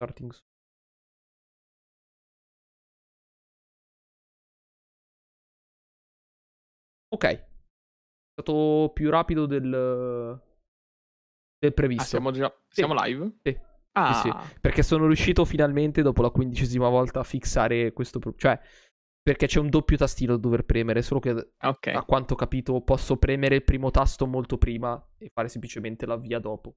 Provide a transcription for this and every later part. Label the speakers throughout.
Speaker 1: Starting. Ok. È stato più rapido del, del previsto.
Speaker 2: Ah, siamo già siamo live?
Speaker 1: Sì.
Speaker 2: Ah,
Speaker 1: Sì, sì. Perché sono riuscito finalmente dopo la quindicesima volta a fissare questo. pro- Cioè, perché c'è un doppio tastino da dover premere. Solo che
Speaker 2: ok.
Speaker 1: a quanto ho capito posso premere il primo tasto molto prima e fare semplicemente l'avvia dopo.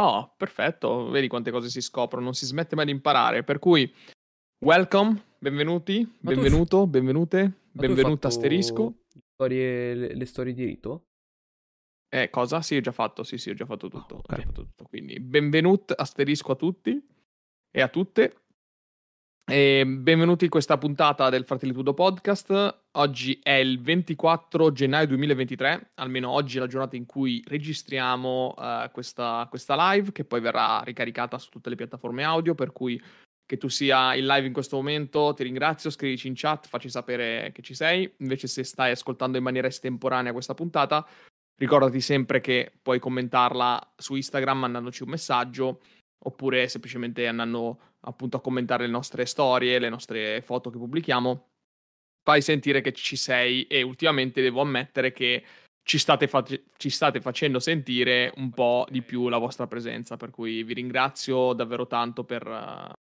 Speaker 2: Oh, perfetto. Vedi quante cose si scoprono, non si smette mai di imparare. Per cui, welcome, benvenuti,
Speaker 1: Ma
Speaker 2: benvenuto, benvenute,
Speaker 1: Ma tu hai
Speaker 2: benvenuto asterisco.
Speaker 1: Le storie, le, le storie di rito?
Speaker 2: Eh, cosa? Sì, ho già fatto, sì, sì, ho già fatto tutto.
Speaker 1: Ah,
Speaker 2: ho
Speaker 1: ok.
Speaker 2: già fatto tutto. Quindi, benvenuto asterisco a tutti e a tutte. E benvenuti in questa puntata del Fratelli Tudo Podcast. Oggi è il 24 gennaio 2023, almeno oggi è la giornata in cui registriamo eh, questa, questa live, che poi verrà ricaricata su tutte le piattaforme audio, per cui che tu sia in live in questo momento ti ringrazio, scrivici in chat, facci sapere che ci sei. Invece se stai ascoltando in maniera estemporanea questa puntata, ricordati sempre che puoi commentarla su Instagram mandandoci un messaggio oppure semplicemente andando appunto a commentare le nostre storie, le nostre foto che pubblichiamo. Fai sentire che ci sei e ultimamente devo ammettere che ci state, face- ci state facendo sentire un po' di più la vostra presenza, per cui vi ringrazio davvero tanto per,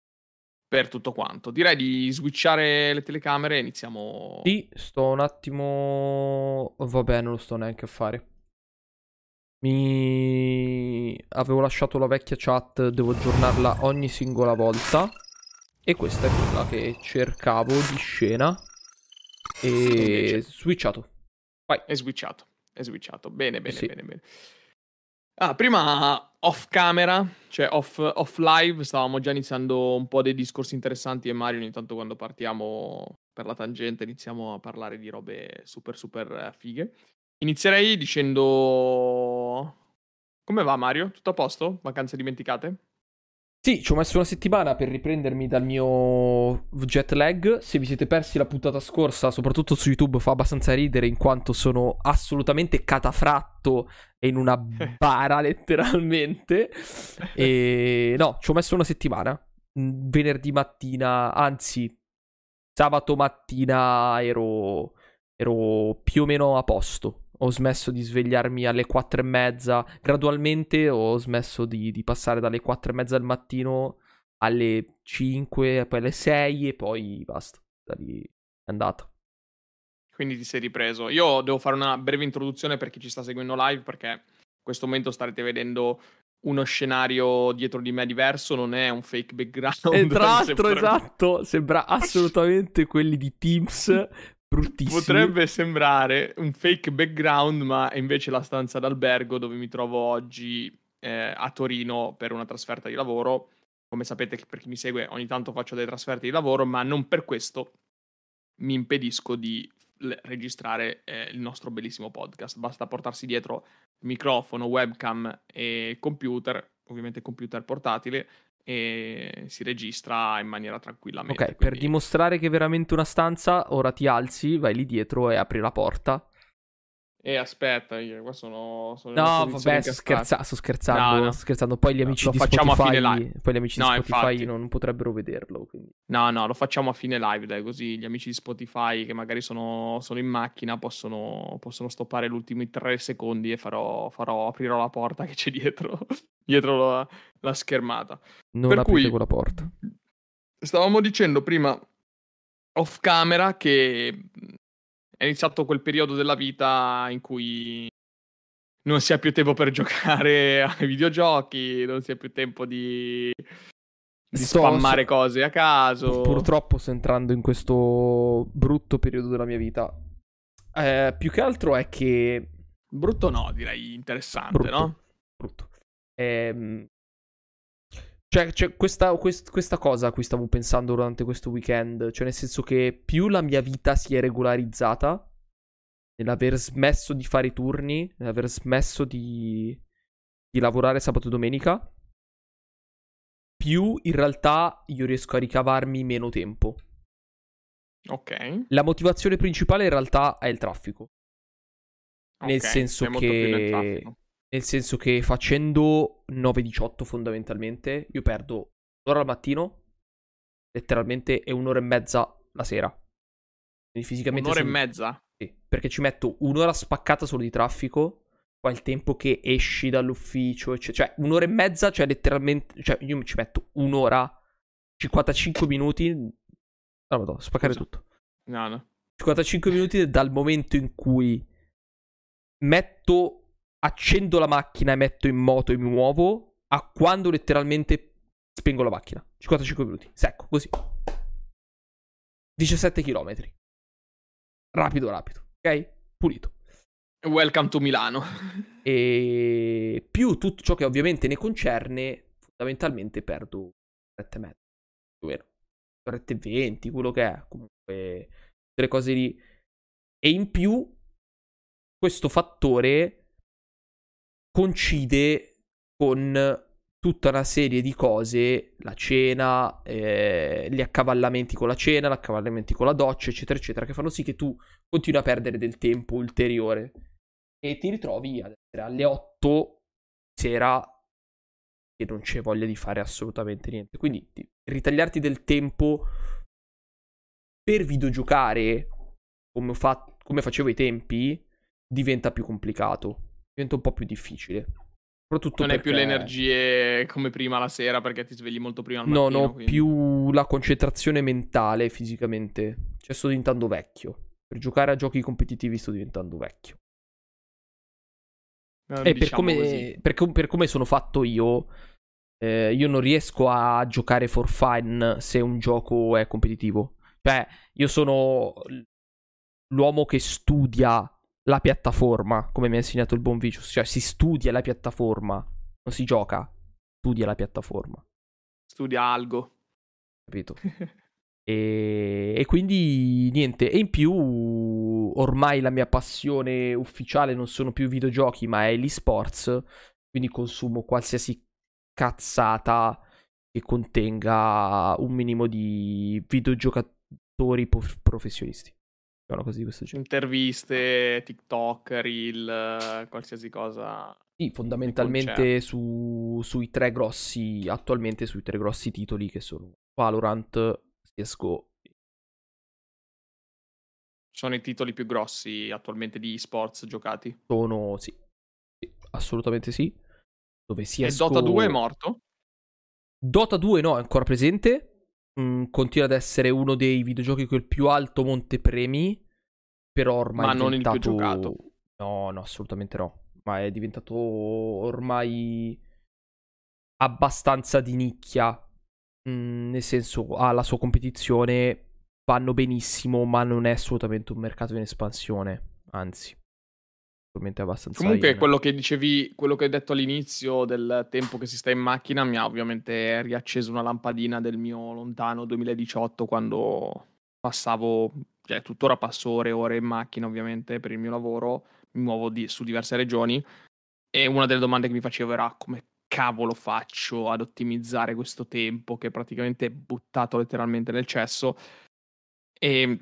Speaker 2: per tutto quanto. Direi di switchare le telecamere e iniziamo.
Speaker 1: Sì, sto un attimo. Vabbè, non lo sto neanche a fare. Mi avevo lasciato la vecchia chat, devo aggiornarla ogni singola volta. E questa è quella che cercavo di scena. E switchato.
Speaker 2: È switchato, è switchato. Bene, bene,
Speaker 1: Sì.
Speaker 2: bene, bene. Ah, prima off camera, cioè off, off live, stavamo già iniziando un po' dei discorsi interessanti e Mario ogni tanto quando partiamo per la tangente iniziamo a parlare di robe super super eh, fighe. Inizierei dicendo... Come va Mario? Tutto a posto? Vacanze dimenticate?
Speaker 1: Sì, ci ho messo una settimana per riprendermi dal mio jet lag. Se vi siete persi la puntata scorsa, soprattutto su YouTube, fa abbastanza ridere in quanto sono assolutamente catafratto e in una bara letteralmente. E no, ci ho messo una settimana. Venerdì mattina, anzi, sabato mattina ero, ero più o meno a posto. Ho smesso di svegliarmi alle quattro e mezza. Gradualmente ho smesso di, di passare dalle quattro e mezza del mattino alle 5, poi alle 6 e poi basta. Da lì è andata.
Speaker 2: Quindi ti sei ripreso. Io devo fare una breve introduzione per chi ci sta seguendo live perché in questo momento starete vedendo uno scenario dietro di me diverso, non è un fake background.
Speaker 1: E tra l'altro,
Speaker 2: Sembra-
Speaker 1: esatto, sembra assolutamente quelli di Teams bruttissimi.
Speaker 2: Potrebbe sembrare un fake background, ma è invece la stanza d'albergo dove mi trovo oggi eh, a Torino per una trasferta di lavoro. Come sapete, per chi mi segue, ogni tanto faccio delle trasferte di lavoro, ma non per questo mi impedisco di registrare eh, il nostro bellissimo podcast. Basta portarsi dietro microfono, webcam e computer, ovviamente computer portatile, e si registra in maniera tranquillamente.
Speaker 1: Ok, per
Speaker 2: quindi-
Speaker 1: dimostrare che è veramente una stanza, ora ti alzi, vai lì dietro e apri la porta.
Speaker 2: E aspetta, io qua sono, sono
Speaker 1: No, vabbè, scherza- sto scherzando,
Speaker 2: No, no.
Speaker 1: sto scherzando. Poi gli
Speaker 2: No,
Speaker 1: amici
Speaker 2: lo
Speaker 1: di
Speaker 2: facciamo a
Speaker 1: Spotify,
Speaker 2: fine live.
Speaker 1: poi gli amici
Speaker 2: No,
Speaker 1: di Spotify
Speaker 2: infatti.
Speaker 1: non potrebbero vederlo. Quindi.
Speaker 2: No, no, lo facciamo a fine live, dai, così gli amici di Spotify che magari sono, sono in macchina possono, possono stoppare gli ultimi tre secondi e farò, farò- aprirò la porta che c'è dietro, dietro la, la schermata.
Speaker 1: Non
Speaker 2: Per
Speaker 1: aprite
Speaker 2: cui-
Speaker 1: quella porta.
Speaker 2: Stavamo dicendo prima off camera che è iniziato quel periodo della vita in cui non si ha più tempo per giocare ai videogiochi, non si ha più tempo di, di
Speaker 1: Sto-
Speaker 2: spammare
Speaker 1: sto-
Speaker 2: cose a caso.
Speaker 1: Purtroppo sto entrando in questo brutto periodo della mia vita. Eh, più che altro è che
Speaker 2: Brutto no, direi interessante,
Speaker 1: brutto,
Speaker 2: no?
Speaker 1: brutto. Ehm, cioè, c'è questa, quest- questa cosa a cui stavo pensando durante questo weekend, cioè nel senso che più la mia vita si è regolarizzata, nell'aver smesso di fare i turni, nell'aver smesso di, di lavorare sabato e domenica, più in realtà io riesco a ricavarmi meno tempo.
Speaker 2: Ok.
Speaker 1: La motivazione principale in realtà è il traffico. Nel
Speaker 2: ok,
Speaker 1: senso
Speaker 2: nel
Speaker 1: che-. Nel senso che facendo 9-18 fondamentalmente, io perdo un'ora al mattino, letteralmente, e un'ora e mezza la sera. Quindi fisicamente...
Speaker 2: Un'ora
Speaker 1: sono...
Speaker 2: e mezza?
Speaker 1: Sì, perché ci metto un'ora spaccata solo di traffico, poi il tempo che esci dall'ufficio, eccetera. Cioè, un'ora e mezza, cioè letteralmente... Cioè, io ci metto un'ora, 55 minuti... Ah, no, vado, spaccare
Speaker 2: Scusa.
Speaker 1: tutto.
Speaker 2: No, no.
Speaker 1: 55 minuti dal momento in cui metto, accendo la macchina e metto in moto e mi muovo, a quando letteralmente spengo la macchina. 55 minuti, secco, così. 17 km. Rapido, rapido, ok? Pulito.
Speaker 2: Welcome to Milano.
Speaker 1: E più tutto ciò che ovviamente ne concerne, fondamentalmente perdo 7 metri. Più o meno. 3 e 20, quello che è. Comunque, delle cose lì. E in più, questo fattore coincide con tutta una serie di cose, la cena, eh, gli accavallamenti con la cena, gli accavallamenti con la doccia, eccetera, eccetera, che fanno sì che tu continui a perdere del tempo ulteriore e ti ritrovi ad essere alle 8 sera e non c'è voglia di fare assolutamente niente. Quindi ti- ritagliarti del tempo per videogiocare come, fa- come facevo ai tempi diventa più complicato, diventa un po' più difficile. Soprattutto
Speaker 2: Non hai più le
Speaker 1: perché-
Speaker 2: energie come prima la sera perché ti svegli molto prima al
Speaker 1: No,
Speaker 2: mattino.
Speaker 1: no,
Speaker 2: quindi-
Speaker 1: più la concentrazione mentale fisicamente. Cioè, sto diventando vecchio. Per giocare a giochi competitivi sto diventando vecchio.
Speaker 2: eh,
Speaker 1: E per
Speaker 2: diciamo
Speaker 1: come,
Speaker 2: così.
Speaker 1: per com- per come sono fatto io, eh, io non riesco a giocare for fun se un gioco è competitivo. Cioè, io sono l'uomo che studia la piattaforma, come mi ha insegnato il buon Vicious. Cioè, si studia la piattaforma, non si gioca, studia la piattaforma,
Speaker 2: Studia algo.
Speaker 1: capito? E, e quindi niente. E in più, ormai la mia passione ufficiale non sono più i videogiochi, ma è l'esports. Quindi consumo qualsiasi cazzata che contenga un minimo di videogiocatori po- professionisti. Cosa di questo genere.
Speaker 2: Interviste, TikTok, Reel, qualsiasi cosa.
Speaker 1: Sì, fondamentalmente su- sui tre grossi, attualmente sui tre grossi titoli che sono Valorant, CSGO
Speaker 2: Sono i titoli più grossi attualmente di esports giocati.
Speaker 1: Sono, sì, assolutamente sì. Dove sia
Speaker 2: E Dota 2 è morto?
Speaker 1: Dota 2 no, è ancora presente. Mm, continua ad essere uno dei videogiochi con il più alto montepremi. Però ormai
Speaker 2: Ma
Speaker 1: è
Speaker 2: non il più
Speaker 1: diventato...
Speaker 2: giocato.
Speaker 1: No, no, assolutamente no. Ma è diventato ormai abbastanza di nicchia. Mm, nel senso, ha la sua competizione, vanno benissimo, ma non è assolutamente un mercato in espansione. Anzi, assolutamente abbastanza...
Speaker 2: Comunque,
Speaker 1: in-
Speaker 2: quello che dicevi, quello che hai detto all'inizio del tempo che si sta in macchina, mi ha ovviamente riacceso una lampadina del mio lontano 2018 quando passavo, cioè tuttora passo ore e ore in macchina, ovviamente, per il mio lavoro, mi muovo di- su diverse regioni. E una delle domande che mi facevo era come cavolo faccio ad ottimizzare questo tempo che praticamente è buttato letteralmente nel cesso. E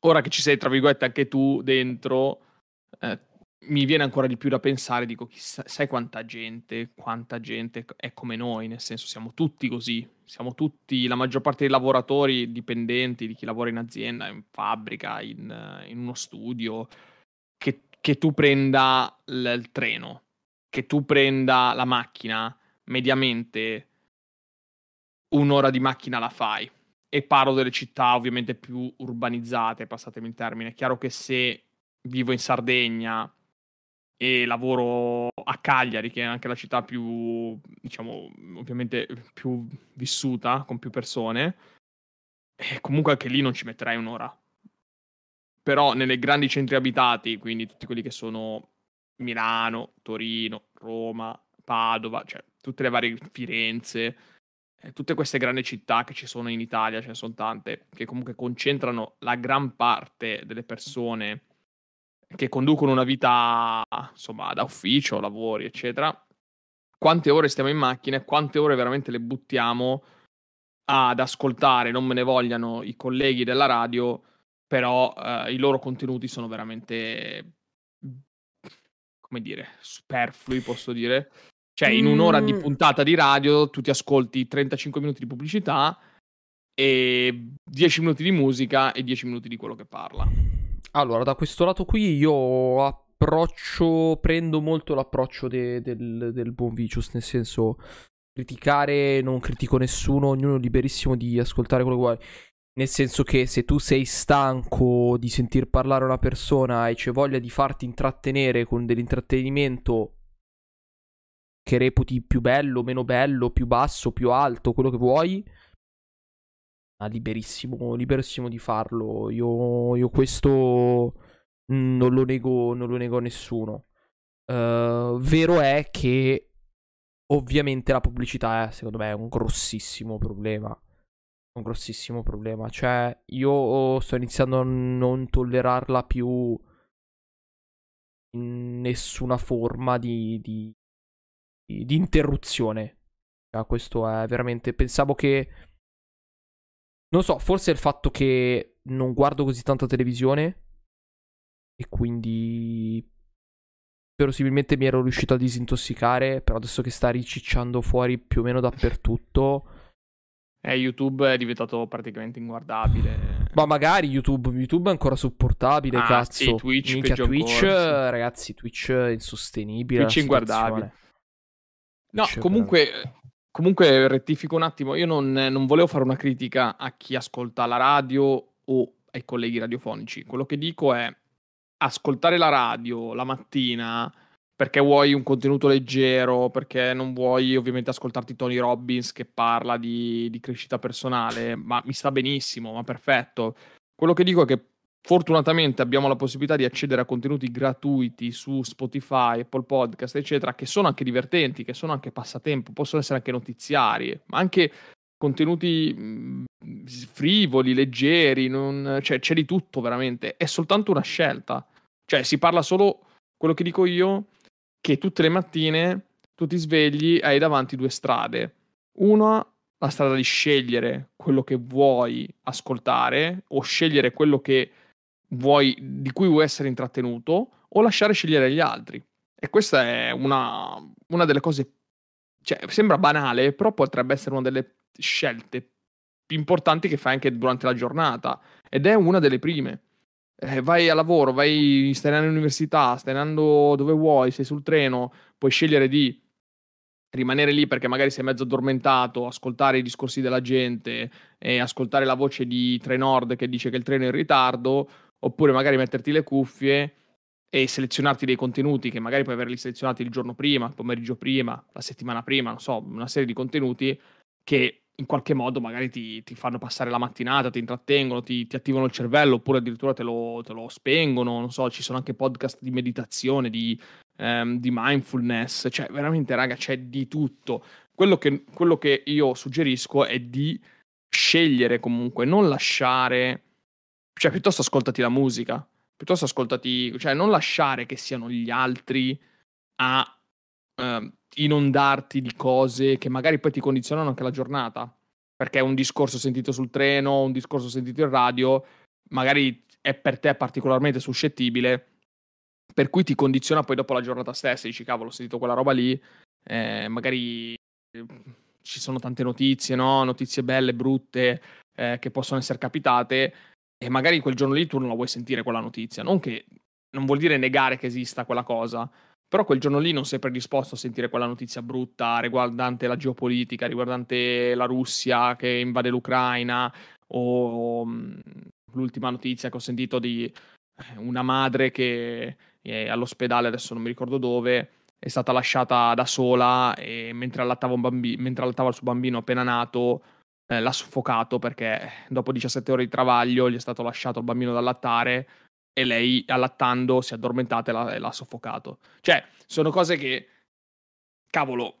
Speaker 2: ora che ci sei, tra virgolette, anche tu dentro, eh, mi viene ancora di più da pensare, dico, chissà, sai quanta gente, quanta gente è come noi, nel senso siamo tutti così, siamo tutti, la maggior parte dei lavoratori dipendenti, di chi lavora in azienda, in fabbrica, in, in uno studio, che, che tu prenda l- il treno, che tu prenda la macchina, mediamente un'ora di macchina la fai. E parlo delle città ovviamente più urbanizzate, passatemi il termine. È chiaro che se vivo in Sardegna e lavoro a Cagliari, che è anche la città più, diciamo, ovviamente più vissuta, con più persone, e comunque anche lì non ci metterai un'ora. Però nelle grandi centri abitati, quindi tutti quelli che sono Milano, Torino, Roma, Padova, cioè tutte le varie Firenze, eh, tutte queste grandi città che ci sono in Italia, ce ne sono tante, che comunque concentrano la gran parte delle persone che conducono una vita, insomma, da ufficio, lavori, eccetera. Quante ore stiamo in macchina e quante ore veramente le buttiamo ad ascoltare, non me ne vogliano i colleghi della radio, però eh, i loro contenuti sono veramente, come dire, superflui, posso dire. Cioè, in un'ora di mm. puntata di radio tu ti ascolti 35 minuti di pubblicità e 10 minuti di musica e 10 minuti di quello che parla.
Speaker 1: Allora, da questo lato qui io approccio, prendo molto l'approccio de, del, del buon Vicious, nel senso criticare, non critico nessuno, ognuno è liberissimo di ascoltare quello che vuole. Nel senso che se tu sei stanco di sentir parlare una persona e c'è voglia di farti intrattenere con dell'intrattenimento che reputi più bello, meno bello, più basso, più alto, quello che vuoi, liberissimo, liberissimo di farlo. Io, io questo non lo nego, non lo nego a nessuno. Uh, vero è che ovviamente la pubblicità è, secondo me, un grossissimo problema. Un grossissimo problema. Cioè, io sto iniziando a non tollerarla più in nessuna forma di, di, di interruzione. Cioè, questo è veramente. Pensavo che. Non so, forse è il fatto che non guardo così tanta televisione. E quindi verosimilmente mi ero riuscito a disintossicare, però adesso che sta ricicciando fuori più o meno dappertutto...
Speaker 2: Eh, YouTube è diventato praticamente inguardabile.
Speaker 1: Ma magari YouTube, YouTube è ancora sopportabile, ah, cazzo. Sì,
Speaker 2: Twitch,
Speaker 1: Minchia, Twitch, ragazzi, Twitch è insostenibile.
Speaker 2: Twitch è inguardabile. No, comunque, comunque rettifico un attimo, io non, non volevo fare una critica a chi ascolta la radio o ai colleghi radiofonici. Quello che dico è ascoltare la radio la mattina perché vuoi un contenuto leggero, perché non vuoi ovviamente ascoltarti Tony Robbins che parla di, di crescita personale, ma mi sta benissimo, ma perfetto. Quello che dico è che fortunatamente abbiamo la possibilità di accedere a contenuti gratuiti su Spotify, Apple Podcast, eccetera, che sono anche divertenti, che sono anche passatempo, possono essere anche notiziari, ma anche contenuti mh, frivoli, leggeri, non, cioè, c'è di tutto veramente, è soltanto una scelta. Cioè, si parla solo, quello che dico io, che tutte le mattine tu ti svegli e hai davanti due strade. Una, la strada di scegliere quello che vuoi ascoltare o scegliere quello che vuoi, di cui vuoi essere intrattenuto o lasciare scegliere gli altri. E questa è una, una delle cose, cioè, sembra banale, però potrebbe essere una delle scelte più importanti che fai anche durante la giornata. Ed è una delle prime eh, vai a lavoro, vai, stai andando all'università, stai andando dove vuoi, sei sul treno, puoi scegliere di rimanere lì perché magari sei mezzo addormentato, ascoltare i discorsi della gente e ascoltare la voce di Trenord che dice che il treno è in ritardo, oppure magari metterti le cuffie e selezionarti dei contenuti che magari puoi averli selezionati il giorno prima, il pomeriggio prima, la settimana prima, non so, una serie di contenuti che in qualche modo magari ti, ti, fanno passare la mattinata, ti intrattengono, ti, ti attivano il cervello oppure addirittura te lo, te lo, spengono, non so, ci sono anche podcast di meditazione, di, ehm, di mindfulness, cioè veramente raga c'è di tutto. Quello che, quello che io suggerisco è di scegliere comunque, non lasciare, cioè piuttosto ascoltati la musica, piuttosto ascoltati, cioè non lasciare che siano gli altri a... Uh, inondarti di cose che magari poi ti condizionano anche la giornata. Perché un discorso sentito sul treno, un discorso sentito in radio, magari è per te particolarmente suscettibile, per cui ti condiziona poi dopo la giornata stessa. Dici, cavolo, ho sentito quella roba lì, eh, magari eh, ci sono tante notizie, no? Notizie belle, brutte, eh, che possono essere capitate, e magari quel giorno lì tu non la vuoi sentire quella notizia. Non che non vuol dire negare che esista quella cosa, però quel giorno lì non sei predisposto a sentire quella notizia brutta riguardante la geopolitica, riguardante la Russia che invade l'Ucraina o mm, l'ultima notizia che ho sentito di eh, una madre che è all'ospedale, adesso non mi ricordo dove, è stata lasciata da sola e mentre allattava, bambi- mentre allattava il suo bambino appena nato eh, l'ha soffocato perché dopo 17 ore di travaglio gli è stato lasciato il bambino da allattare e lei allattando si è addormentata e l'ha, e l'ha soffocato. Cioè, sono cose che, cavolo,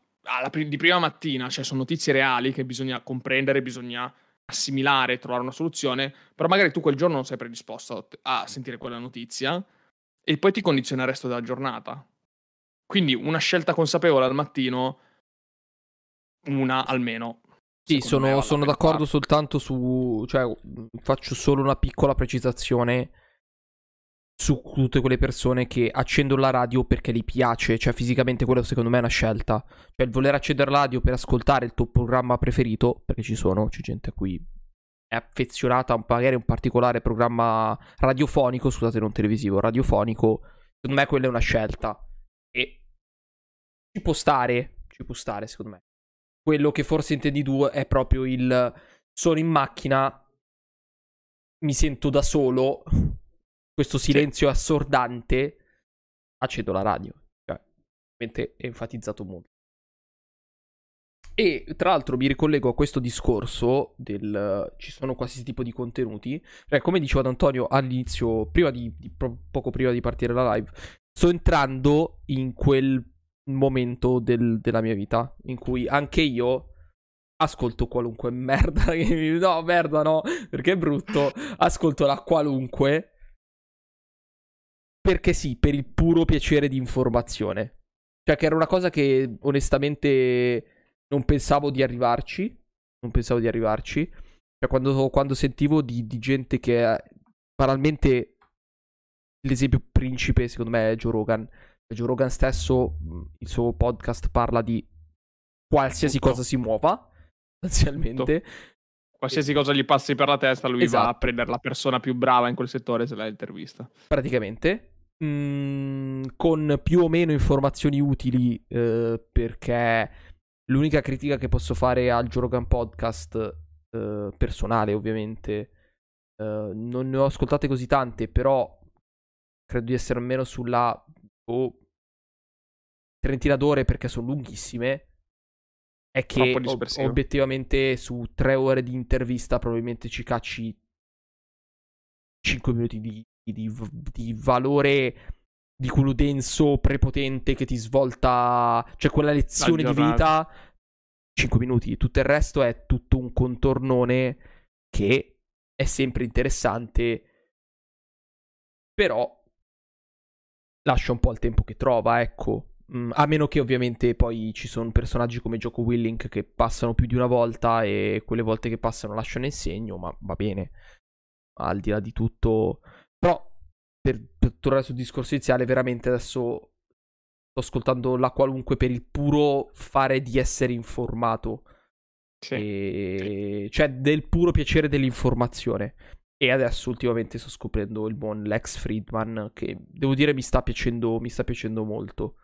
Speaker 2: di prima mattina, cioè sono notizie reali che bisogna comprendere, bisogna assimilare, trovare una soluzione, però magari tu quel giorno non sei predisposto a sentire quella notizia e poi ti condiziona il resto della giornata. Quindi una scelta consapevole al mattino, una almeno.
Speaker 1: Sì, sono, sono d'accordo soltanto su... cioè faccio solo una piccola precisazione su tutte quelle persone che accendono la radio perché gli piace, cioè fisicamente quello secondo me è una scelta. Cioè il voler accendere la radio per ascoltare il tuo programma preferito, perché ci sono, c'è gente a cui è affezionata a un, magari un particolare programma radiofonico, scusate non televisivo, radiofonico, secondo me quella è una scelta. E ci può stare, ci può stare secondo me. Quello che forse intendi tu è proprio il sono in macchina, mi sento da solo, questo silenzio sì. assordante, accendo la radio. Cioè, veramente è enfatizzato molto. E tra l'altro mi ricollego a questo discorso del ci sono qualsiasi tipo di contenuti. Perché come diceva ad Antonio all'inizio, prima di, di, poco prima di partire la live, sto entrando in quel momento del, della mia vita in cui anche io ascolto qualunque merda. no, merda no, perché è brutto. Ascolto la qualunque. Perché sì, per il puro piacere di informazione. Cioè, che era una cosa che onestamente non pensavo di arrivarci. Non pensavo di arrivarci. Cioè, quando, quando sentivo di, di, gente che banalmente l'esempio principe, secondo me, è Joe Rogan. Joe Rogan stesso, il suo podcast parla di qualsiasi Tutto. cosa si muova sostanzialmente.
Speaker 2: Qualsiasi cosa gli passi per la testa, lui esatto. va a prendere la persona più brava in quel settore se l'ha intervista.
Speaker 1: Praticamente. Mm, con più o meno informazioni utili, eh, perché l'unica critica che posso fare al Joe Rogan Podcast, eh, personale ovviamente, eh, non ne ho ascoltate così tante, però credo di essere almeno sulla oh, trentina d'ore perché sono lunghissime è che ob- obiettivamente su tre ore di intervista probabilmente ci cacci 5 minuti di, di, di valore di quello denso, prepotente che ti svolta, cioè quella lezione di vita, 5 minuti. Tutto il resto è tutto un contornone che è sempre interessante, però lascia un po' il tempo che trova, ecco. Mm, a meno che ovviamente poi ci sono personaggi come Joko Willink che passano più di una volta e quelle volte che passano lasciano il segno, ma va bene. Al di là di tutto. Però per, per tornare sul discorso iniziale, veramente adesso sto ascoltando la qualunque per il puro fare di essere informato. Sì. E... Cioè del puro piacere dell'informazione. E adesso ultimamente sto scoprendo il buon Lex Friedman che devo dire mi sta piacendo, mi sta piacendo molto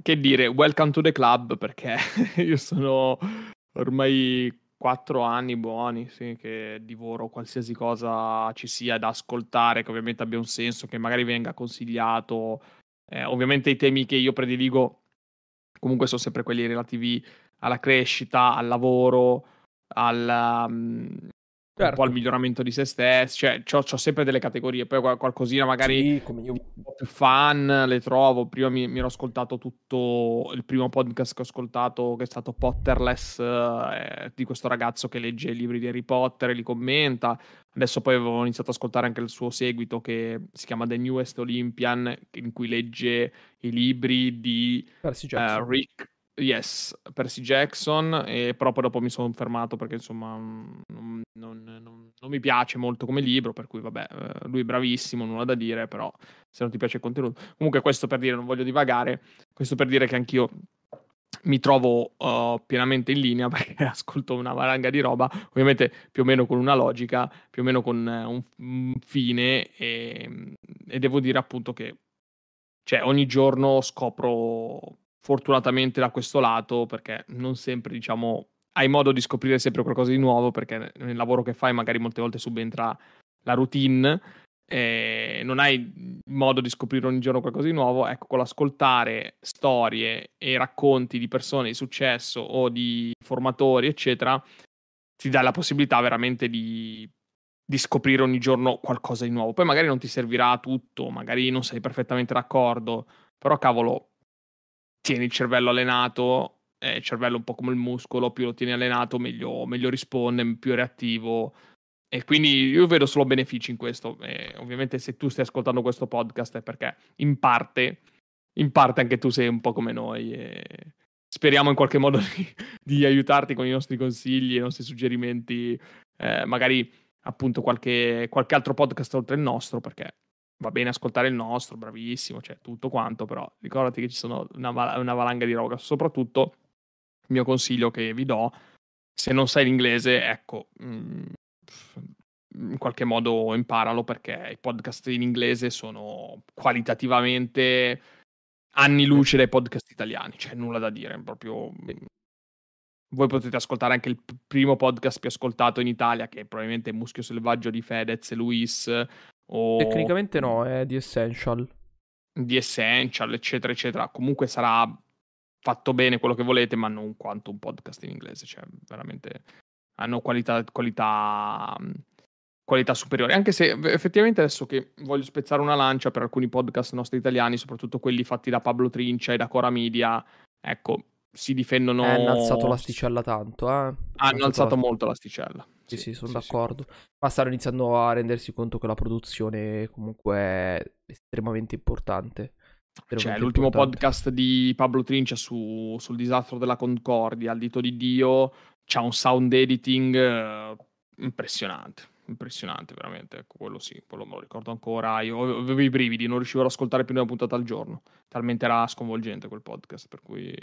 Speaker 2: che dire, welcome to the club perché io sono ormai quattro anni buoni sì, che divoro qualsiasi cosa ci sia da ascoltare, che ovviamente abbia un senso, che magari venga consigliato. Eh, ovviamente i temi che io prediligo comunque sono sempre quelli relativi alla crescita, al lavoro, al, um, certo. un po' al miglioramento di se stessi, cioè ho sempre delle categorie, poi qualcosina magari sì, come io. un po' più fan le trovo, prima mi, mi, ero ascoltato tutto il primo podcast che ho ascoltato che è stato Potterless eh, di questo ragazzo che legge i libri di Harry Potter e li commenta, adesso poi avevo iniziato ad ascoltare anche il suo seguito che si chiama The Newest Olympian in cui legge i libri di uh, Rick Yes, Percy Jackson, e poi dopo mi sono fermato perché insomma mm, non, non, non, non, mi piace molto come libro, per cui vabbè, eh, lui è bravissimo, nulla da dire, però se non ti piace il contenuto. Comunque questo per dire, non voglio divagare, questo per dire che anch'io mi trovo uh, pienamente in linea perché ascolto una valanga di roba, ovviamente più o meno con una logica, più o meno con uh, un, un, fine e, e devo dire appunto che cioè, ogni giorno scopro fortunatamente da questo lato, perché non sempre, diciamo, hai modo di scoprire sempre qualcosa di nuovo, perché nel lavoro che fai magari molte volte subentra la routine, e non hai modo di scoprire ogni giorno qualcosa di nuovo, ecco, con l'ascoltare storie e racconti di persone di successo o di formatori, eccetera, ti dà la possibilità veramente di, di scoprire ogni giorno qualcosa di nuovo. Poi magari non ti servirà tutto, magari non sei perfettamente d'accordo, però cavolo, tieni il cervello allenato, eh, il cervello un po' come il muscolo, più lo tieni allenato meglio, meglio risponde, più è reattivo. E quindi io vedo solo benefici in questo. E ovviamente se tu stai ascoltando questo podcast è perché in parte, in parte anche tu sei un po' come noi. E speriamo in qualche modo di, di aiutarti con i nostri consigli, i nostri suggerimenti. Eh, magari appunto qualche, qualche altro podcast oltre il nostro, perché va bene ascoltare il nostro, bravissimo, cioè tutto quanto, però ricordati che ci sono una, una valanga di roba, soprattutto il mio consiglio che vi do, se non sai l'inglese, ecco, mh, in qualche modo imparalo perché i podcast in inglese sono qualitativamente anni luce dai podcast italiani, cioè nulla da dire, proprio voi potete ascoltare anche il primo podcast più ascoltato in Italia, che è probabilmente Muschio Selvaggio di Fedez e Luis. O...
Speaker 1: Tecnicamente no, è di Essential.
Speaker 2: Di Essential, eccetera, eccetera. Comunque sarà fatto bene quello che volete, ma non quanto un podcast in inglese. Cioè, veramente hanno qualità, qualità, qualità superiori. Anche se effettivamente adesso che voglio spezzare una lancia per alcuni podcast nostri italiani, soprattutto quelli fatti da Pablo Trincia e da Cora Media, ecco, si difendono.
Speaker 1: Hanno alzato l'asticella tanto, eh.
Speaker 2: Hanno alzato la... molto l'asticella.
Speaker 1: Sì, sì, sì sono sì, d'accordo. Ma stanno iniziando a rendersi conto che la produzione comunque è estremamente importante.
Speaker 2: Cioè, l'ultimo importante. podcast di Pablo Trincia su, sul disastro della Concordia, al dito di Dio, c'ha un sound editing uh, impressionante. Impressionante, veramente. Ecco, quello sì, quello me lo ricordo ancora. Io avevo i brividi, non riuscivo ad ascoltare più di una puntata al giorno. Talmente era sconvolgente quel podcast, per cui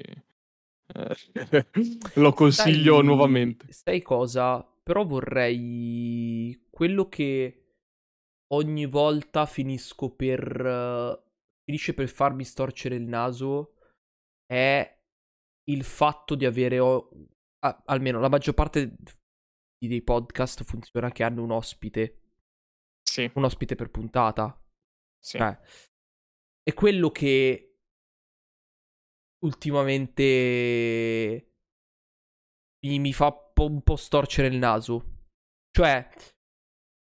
Speaker 2: eh, lo consiglio
Speaker 1: sai,
Speaker 2: nuovamente.
Speaker 1: Sai cosa? Però vorrei quello che ogni volta finisco per uh, finisce per farmi storcere il naso è il fatto di avere o... ah, almeno la maggior parte dei podcast funziona che hanno un ospite.
Speaker 2: Sì.
Speaker 1: Un ospite per puntata.
Speaker 2: Sì.
Speaker 1: Eh. È quello che ultimamente mi, mi fa po- un po' storcere il naso. Cioè,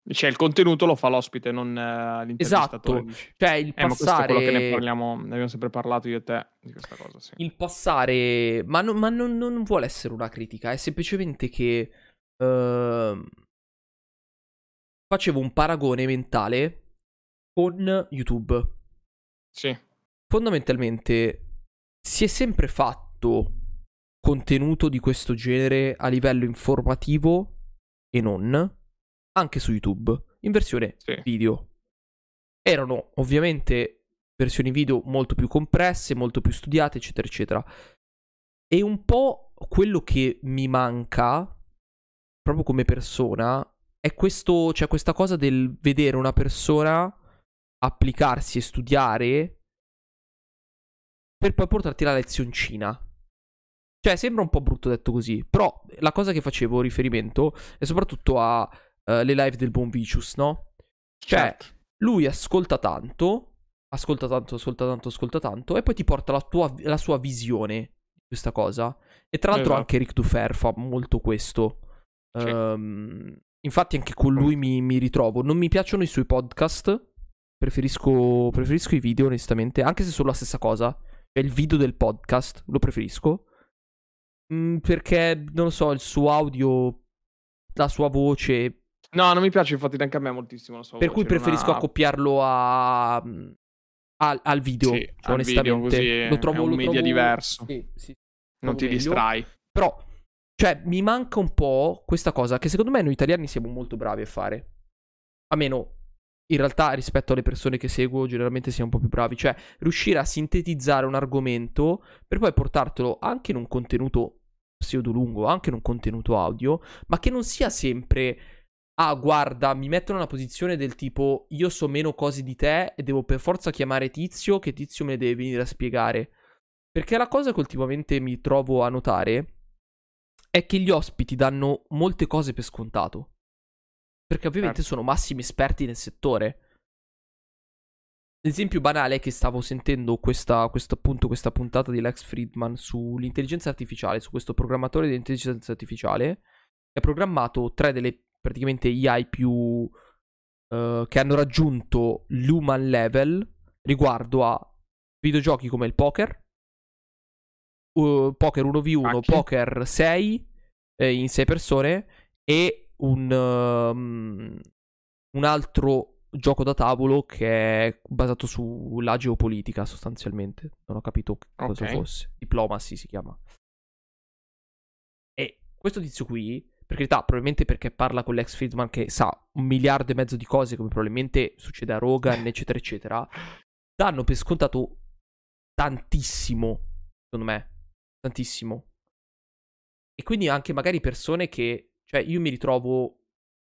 Speaker 2: cioè, il contenuto lo fa l'ospite, non uh, l'intervistatore.
Speaker 1: Esatto. Cioè, il eh, passare...
Speaker 2: Ma quello che ne parliamo, ne abbiamo sempre parlato io e te di questa cosa, sì.
Speaker 1: Il passare... Ma, no, ma non, non, vuole essere una critica, è semplicemente che... Uh... Facevo un paragone mentale con YouTube.
Speaker 2: Sì.
Speaker 1: Fondamentalmente, si è sempre fatto contenuto di questo genere a livello informativo e non, anche su YouTube, in versione sì. video. Erano ovviamente versioni video molto più compresse, molto più studiate, eccetera, eccetera. E un po' quello che mi manca, proprio come persona, è questo, cioè questa cosa del vedere una persona applicarsi e studiare per poi portarti la lezioncina. Cioè, sembra un po' brutto detto così, però la cosa che facevo riferimento è soprattutto alle uh, live del buon Vicious, no? Cioè, certo. lui ascolta tanto, ascolta tanto, ascolta tanto, ascolta tanto, e poi ti porta la, tua, la sua visione di questa cosa. E tra l'altro esatto. anche Rick Dufer fa molto questo. Sì. Um, infatti anche con lui mi, mi, ritrovo. Non mi piacciono i suoi podcast, preferisco, preferisco i video onestamente, anche se sono la stessa cosa il video del podcast, lo preferisco. Mm, perché, non lo so, il suo audio, la sua voce...
Speaker 2: No, non mi piace infatti neanche a me moltissimo la sua
Speaker 1: per
Speaker 2: voce.
Speaker 1: Per cui preferisco
Speaker 2: una...
Speaker 1: accoppiarlo a... Al, al video, sì, cioè, onestamente. Video
Speaker 2: lo trovo, è un lo media trovo... diverso.
Speaker 1: Sì, sì,
Speaker 2: non ti meglio. distrai.
Speaker 1: Però, cioè, mi manca un po' questa cosa che secondo me noi italiani siamo molto bravi a fare. A meno in realtà rispetto alle persone che seguo generalmente siamo un po' più bravi, cioè riuscire a sintetizzare un argomento per poi portartelo anche in un contenuto pseudo lungo, anche in un contenuto audio, ma che non sia sempre ah guarda, mi mettono nella posizione del tipo io so meno cose di te e devo per forza chiamare Tizio che Tizio me le deve venire a spiegare. Perché la cosa che ultimamente mi trovo a notare è che gli ospiti danno molte cose per scontato. Perché ovviamente certo. sono massimi esperti nel settore. L'esempio banale è che stavo sentendo questa, questo, appunto, questa puntata di Lex Friedman sull'intelligenza artificiale, su questo programmatore di intelligenza artificiale, che ha programmato tre delle praticamente AI più uh, che hanno raggiunto l'human level riguardo a videogiochi come il poker, uh, poker 1v1, Macchia. poker 6 eh, in 6 persone e un, um, un altro gioco da tavolo che è basato sulla geopolitica sostanzialmente. Non ho capito cosa okay. fosse. Diplomacy si chiama. E questo tizio qui per carità, probabilmente perché parla con l'ex Friedman che sa un miliardo e mezzo di cose, come probabilmente succede a Rogan, eccetera, eccetera, danno per scontato tantissimo, secondo me, tantissimo. E quindi anche magari persone che, cioè io mi ritrovo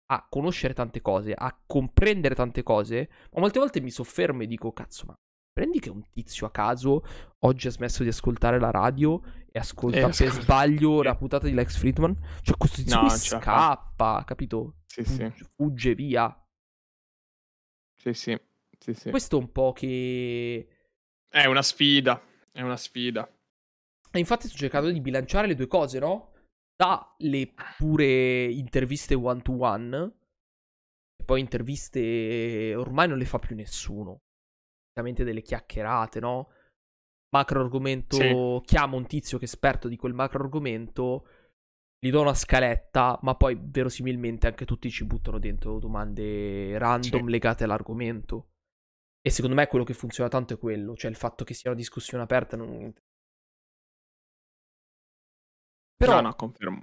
Speaker 1: a conoscere tante cose, a comprendere tante cose, ma molte volte mi soffermo e dico, cazzo, ma prendi che un tizio a caso oggi ha smesso di ascoltare la radio e ascolta
Speaker 2: Eh,
Speaker 1: per
Speaker 2: ascolta.
Speaker 1: sbaglio la puntata di Lex Friedman. Cioè, questo tizio
Speaker 2: No,
Speaker 1: scappa, capito?
Speaker 2: Sì, sì.
Speaker 1: fugge via.
Speaker 2: Sì, sì. Sì, sì.
Speaker 1: Questo è un po' che...
Speaker 2: È una sfida. È una sfida.
Speaker 1: E infatti sto cercando di bilanciare le due cose, no? Le pure interviste one to one, e poi interviste ormai non le fa più nessuno. Veramente delle chiacchierate, no? Macro argomento,
Speaker 2: Sì.
Speaker 1: chiamo un tizio che è esperto di quel macro argomento, gli do una scaletta, ma poi verosimilmente anche tutti ci buttano dentro domande random
Speaker 2: Sì.
Speaker 1: legate all'argomento. E secondo me quello che funziona tanto è quello, cioè il fatto che sia una discussione aperta non, però,
Speaker 2: No, no, confermo.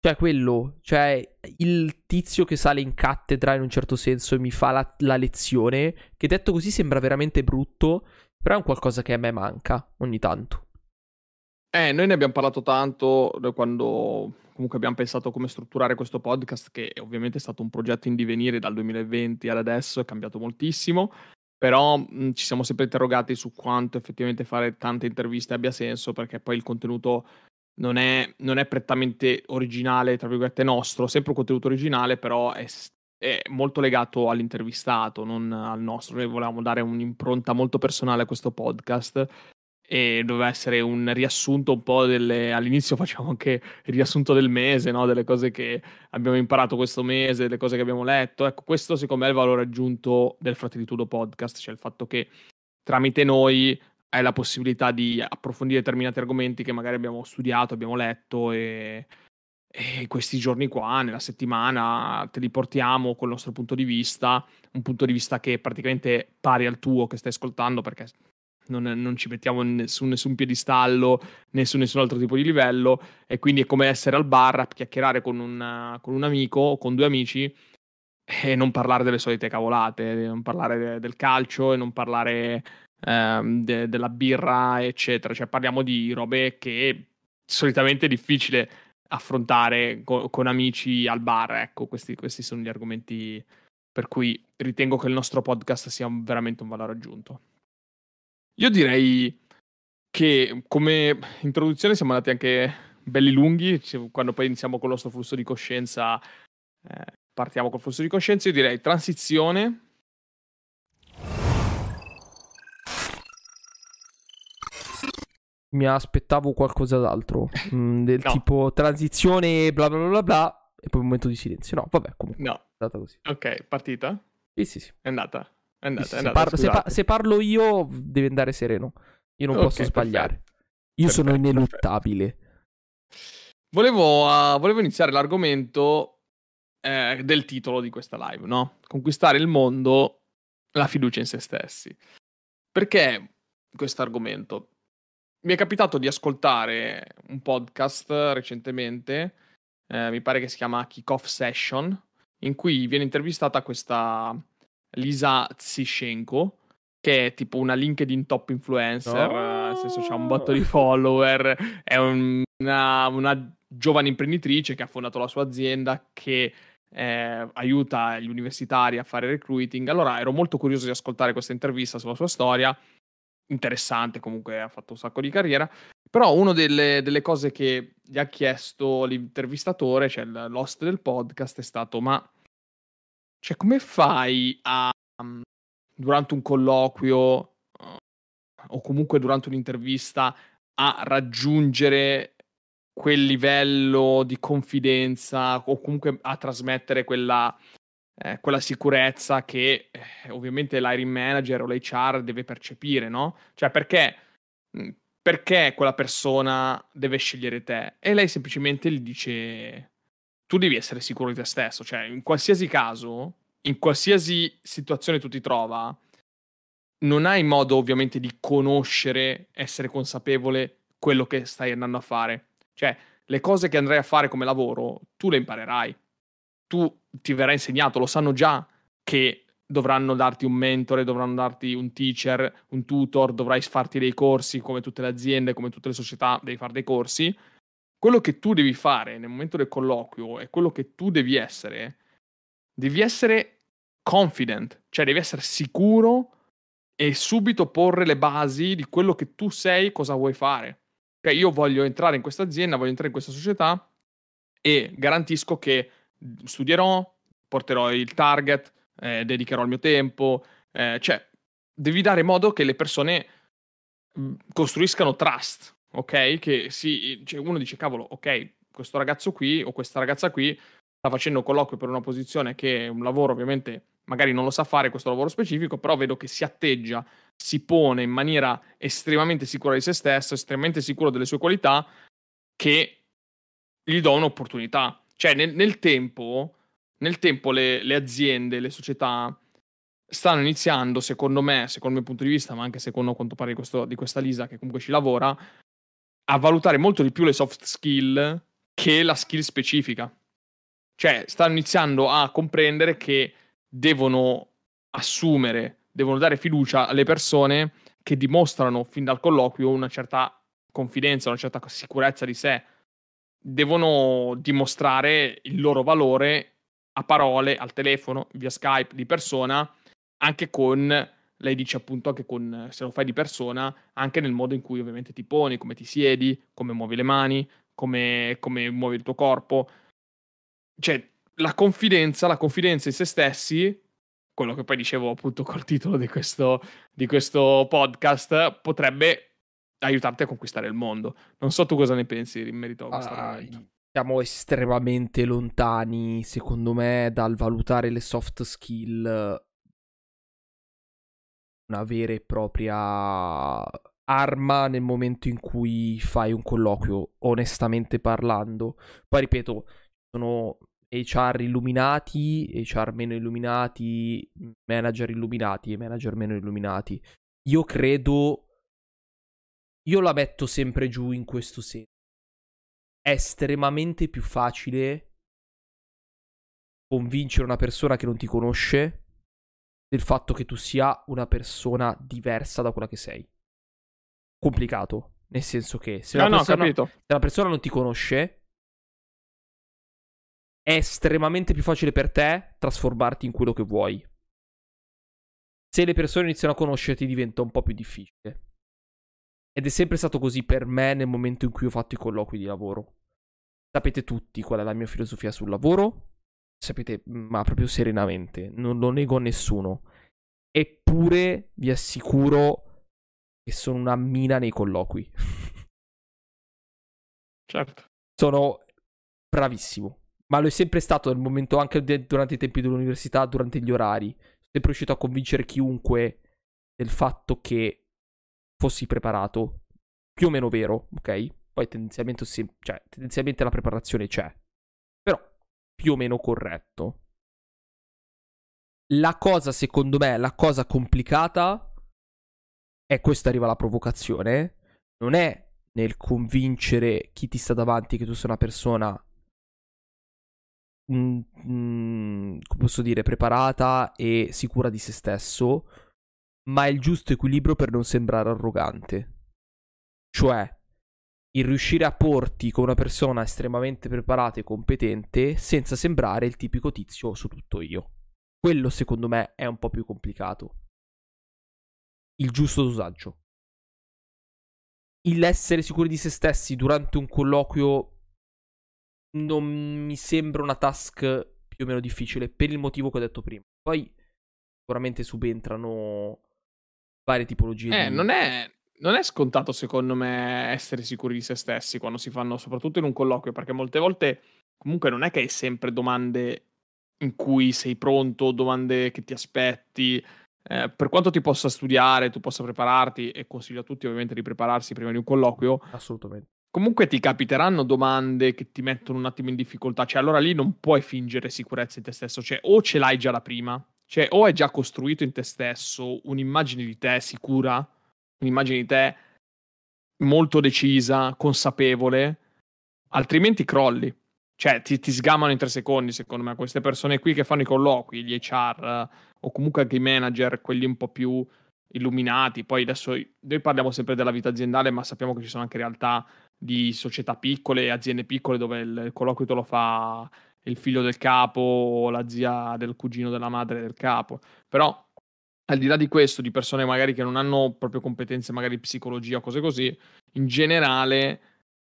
Speaker 1: cioè, quello, cioè, il tizio che sale in cattedra in un certo senso e mi fa la, la lezione, che detto così sembra veramente brutto, però è un qualcosa che a me manca ogni tanto.
Speaker 2: Eh, noi ne abbiamo parlato tanto quando comunque abbiamo pensato come strutturare questo podcast, che ovviamente è stato un progetto in divenire dal 2020 ad adesso, è cambiato moltissimo, però mh, ci siamo sempre interrogati su quanto effettivamente fare tante interviste abbia senso, perché poi il contenuto non è, non è prettamente originale, tra virgolette, nostro, sempre un contenuto originale, però è, è molto legato all'intervistato, non al nostro. Noi volevamo dare un'impronta molto personale a questo podcast e doveva essere un riassunto un po' delle... All'inizio facciamo anche il riassunto del mese, no? Delle cose che abbiamo imparato questo mese, delle cose che abbiamo letto. Ecco, questo secondo me è il valore aggiunto del Fratellitudo Podcast, cioè il fatto che tramite noi hai la possibilità di approfondire determinati argomenti che magari abbiamo studiato, abbiamo letto e, e questi giorni qua, nella settimana, te li portiamo col nostro punto di vista, un punto di vista che è praticamente pari al tuo che stai ascoltando perché non, non ci mettiamo su nessun piedistallo né su nessun altro tipo di livello. E quindi è come essere al bar a chiacchierare con un, con un amico o con due amici e non parlare delle solite cavolate, non parlare de- del calcio e non parlare ehm, de- della birra, eccetera. Cioè parliamo di robe che solitamente è difficile affrontare co- con amici al bar. Ecco, questi, questi sono gli argomenti per cui ritengo che il nostro podcast sia veramente un valore aggiunto. Io direi che come introduzione siamo andati anche belli lunghi, quando poi iniziamo con il nostro flusso di coscienza, eh, partiamo col flusso di coscienza, io direi transizione.
Speaker 1: Mi aspettavo qualcosa d'altro, mm, del
Speaker 2: No.
Speaker 1: tipo transizione, bla bla bla bla e poi un momento di silenzio. No, vabbè, comunque
Speaker 2: No,
Speaker 1: è andata così.
Speaker 2: ok, partita?
Speaker 1: Sì, sì, sì.
Speaker 2: È andata. È andata,
Speaker 1: Sì, sì,
Speaker 2: è
Speaker 1: se,
Speaker 2: andata,
Speaker 1: par- se pa- se parlo io, deve andare sereno. Io non
Speaker 2: Ok,
Speaker 1: posso sbagliare.
Speaker 2: perfetto.
Speaker 1: Io sono
Speaker 2: Perfetto,
Speaker 1: ineluttabile.
Speaker 2: Volevo, ah, volevo iniziare l'argomento eh, del titolo di questa live, no? Conquistare il mondo, la fiducia in se stessi. Perché questo argomento? Mi è capitato di ascoltare un podcast recentemente, eh, mi pare che si chiama Kickoff Session, in cui viene intervistata questa Lisa Zishenko, che è tipo una LinkedIn top influencer,
Speaker 1: Oh.
Speaker 2: eh, nel senso c'ha un botto di follower, è un- una, una giovane imprenditrice che ha fondato la sua azienda che eh, aiuta gli universitari a fare recruiting. Allora ero molto curioso di ascoltare questa intervista sulla sua storia, interessante comunque, ha fatto un sacco di carriera, però una delle, delle cose che gli ha chiesto l'intervistatore, cioè l'host del podcast, è stato ma cioè, come fai a um, durante un colloquio uh, o comunque durante un'intervista a raggiungere quel livello di confidenza o comunque a trasmettere quella, eh, quella sicurezza che eh, ovviamente l'hiring manager o l'HR deve percepire, no? Cioè perché, mh, perché quella persona deve scegliere te? E lei semplicemente gli dice tu devi essere sicuro di te stesso, cioè in qualsiasi caso, in qualsiasi situazione tu ti trova, non hai modo ovviamente di conoscere, essere consapevole quello che stai andando a fare. Cioè, le cose che andrai a fare come lavoro, tu le imparerai. Tu ti verrà insegnato, lo sanno già che dovranno darti un mentore, dovranno darti un teacher, un tutor, dovrai farti dei corsi come tutte le aziende, come tutte le società, devi fare dei corsi. Quello che tu devi fare nel momento del colloquio e quello che tu devi essere, devi essere confident, cioè devi essere sicuro e subito porre le basi di quello che tu sei, cosa vuoi fare. Cioè io voglio entrare in questa azienda, voglio entrare in questa società e garantisco che studierò, porterò il target, eh, dedicherò il mio tempo, eh, cioè devi dare modo che le persone mm, costruiscano trust, ok? Che si, cioè uno dice cavolo, ok, questo ragazzo qui o questa ragazza qui sta facendo un colloquio per una posizione che è un lavoro ovviamente magari non lo sa fare questo lavoro specifico, però vedo che si atteggia, si pone in maniera estremamente sicura di se stesso, estremamente sicuro delle sue qualità, che gli do un'opportunità. Cioè nel, nel tempo nel tempo le, le aziende, le società stanno iniziando, secondo me, secondo il mio punto di vista, ma anche secondo quanto pare di, questo, di questa Lisa che comunque ci lavora, a valutare molto di più le soft skill che la skill specifica. Cioè, stanno iniziando a comprendere che devono assumere, devono dare fiducia alle persone che dimostrano fin dal colloquio una certa confidenza, una certa sicurezza di sé. Devono dimostrare il loro valore a parole, al telefono, via Skype, di persona, anche con, lei dice appunto anche con, se lo fai di persona, anche nel modo in cui ovviamente ti poni, come ti siedi, come muovi le mani, come, come muovi il tuo corpo. Cioè, la confidenza, la confidenza in se stessi, quello che poi dicevo appunto col titolo di questo, di questo podcast, potrebbe aiutarti a conquistare il mondo. Non so tu cosa ne pensi in merito a questo
Speaker 1: ah,
Speaker 2: argomento
Speaker 1: siamo estremamente lontani, secondo me, dal valutare le soft skill una vera e propria arma nel momento in cui fai un colloquio, onestamente parlando. Poi ripeto, sono HR illuminati, HR meno illuminati, manager illuminati e manager meno illuminati. Io credo, io la metto sempre giù in questo senso è estremamente più facile convincere una persona che non ti conosce del fatto che tu sia una persona diversa da quella che sei. Complicato, nel senso che se,
Speaker 2: no,
Speaker 1: una,
Speaker 2: no,
Speaker 1: persona, se una persona non ti conosce è estremamente più facile per te trasformarti in quello che vuoi. Se le persone iniziano a conoscerti diventa un po' più difficile. Ed è sempre stato così per me nel momento in cui ho fatto i colloqui di lavoro. Sapete tutti qual è la mia filosofia sul lavoro. Sapete, ma proprio serenamente. Non lo nego a nessuno. Eppure vi assicuro che sono una mina nei colloqui.
Speaker 2: certo.
Speaker 1: Sono bravissimo. Ma lo è sempre stato nel momento anche durante i tempi dell'università, durante gli orari. Sono sempre riuscito a convincere chiunque del fatto che fossi preparato. Più o meno vero, ok? Poi tendenzialmente, cioè, tendenzialmente la preparazione c'è. Però più o meno corretto. La cosa, secondo me, la cosa complicata è questa arriva la provocazione. Non è nel convincere chi ti sta davanti che tu sei una persona mm, mm, come posso dire, preparata e sicura di se stesso, ma il giusto equilibrio per non sembrare arrogante. Cioè, il riuscire a porti con una persona estremamente preparata e competente senza sembrare il tipico tizio su tutto io. Quello secondo me è un po' più complicato. Il giusto dosaggio. L'essere sicuri di se stessi durante un colloquio non mi sembra una task più o meno difficile per il motivo che ho detto prima. Poi sicuramente subentrano varie tipologie
Speaker 2: eh, di... Non è, non è scontato, secondo me, essere sicuri di se stessi quando si fanno, soprattutto in un colloquio, perché molte volte comunque non è che hai sempre domande in cui sei pronto, domande che ti aspetti. Eh, per quanto ti possa studiare, tu possa prepararti, e consiglio a tutti ovviamente di prepararsi prima di un colloquio.
Speaker 1: Assolutamente.
Speaker 2: Comunque ti capiteranno domande che ti mettono un attimo in difficoltà, cioè allora lì non puoi fingere sicurezza in te stesso, cioè o ce l'hai già da prima, cioè, o hai già costruito in te stesso un'immagine di te sicura, un'immagine di te molto decisa, consapevole, altrimenti crolli. Cioè, ti, ti, sgamano in tre secondi, secondo me. Queste persone qui che fanno i colloqui, gli HR, o comunque anche i manager, quelli un po' più illuminati. Poi adesso noi parliamo sempre della vita aziendale, ma sappiamo che ci sono anche realtà di società piccole, aziende piccole, dove il colloquio te lo fa il figlio del capo o la zia del cugino della madre del capo. Però al di là di questo, di persone magari che non hanno proprio competenze, magari psicologia o cose così, in generale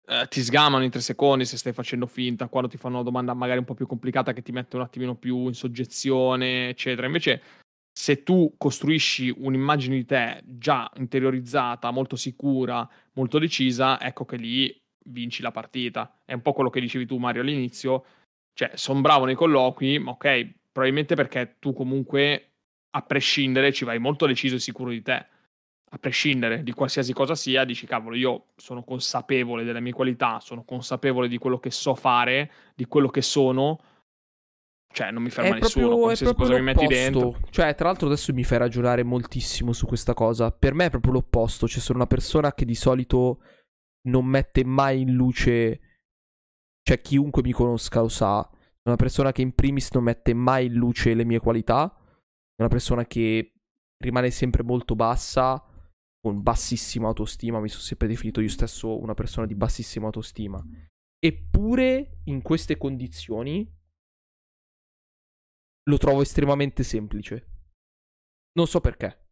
Speaker 2: eh, ti sgamano in tre secondi se stai facendo finta, quando ti fanno una domanda magari un po' più complicata che ti mette un attimino più in soggezione, eccetera. Invece, se tu costruisci un'immagine di te già interiorizzata, molto sicura, molto decisa, ecco che lì vinci la partita. È un po' quello che dicevi tu, Mario, all'inizio. Cioè, sono bravo nei colloqui, ma ok, probabilmente perché tu comunque a prescindere ci vai molto deciso e sicuro di te. A prescindere di qualsiasi cosa sia, dici cavolo, io sono consapevole delle mie qualità, sono consapevole di quello che so fare, di quello che sono. Cioè, non mi ferma
Speaker 1: è
Speaker 2: nessuno,
Speaker 1: proprio,
Speaker 2: qualsiasi cosa mi metti dentro.
Speaker 1: Cioè, tra l'altro adesso mi fai ragionare moltissimo su questa cosa. Per me è proprio l'opposto, cioè sono una persona che di solito non mette mai in luce cioè chiunque mi conosca lo sa, sono una persona che in primis non mette mai in luce le mie qualità è una persona che rimane sempre molto bassa, con bassissima autostima, mi sono sempre definito io stesso una persona di bassissima autostima. Eppure in queste condizioni lo trovo estremamente semplice. Non so perché.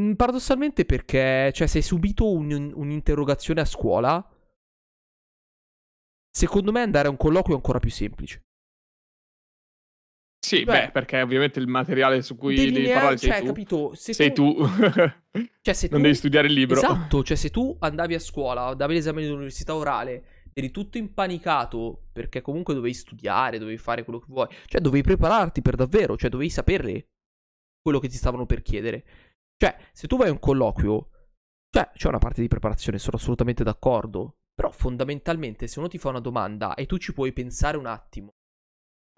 Speaker 1: Mm, paradossalmente perché, cioè, se hai subito un, un'interrogazione a scuola, secondo me andare a un colloquio è ancora più semplice.
Speaker 2: Sì, beh, beh, perché ovviamente il materiale su cui devi, parlare sei
Speaker 1: cioè,
Speaker 2: tu.
Speaker 1: capito? Se
Speaker 2: sei tu. tu. cioè, se non tu... devi studiare il libro.
Speaker 1: Esatto, cioè se tu andavi a scuola, davi l'esame dell'università orale, eri tutto impanicato perché comunque dovevi studiare, dovevi fare quello che vuoi, cioè dovevi prepararti per davvero, cioè dovevi sapere quello che ti stavano per chiedere. Cioè, se tu vai a un colloquio, cioè c'è una parte di preparazione, sono assolutamente d'accordo, però fondamentalmente se uno ti fa una domanda e tu ci puoi pensare un attimo,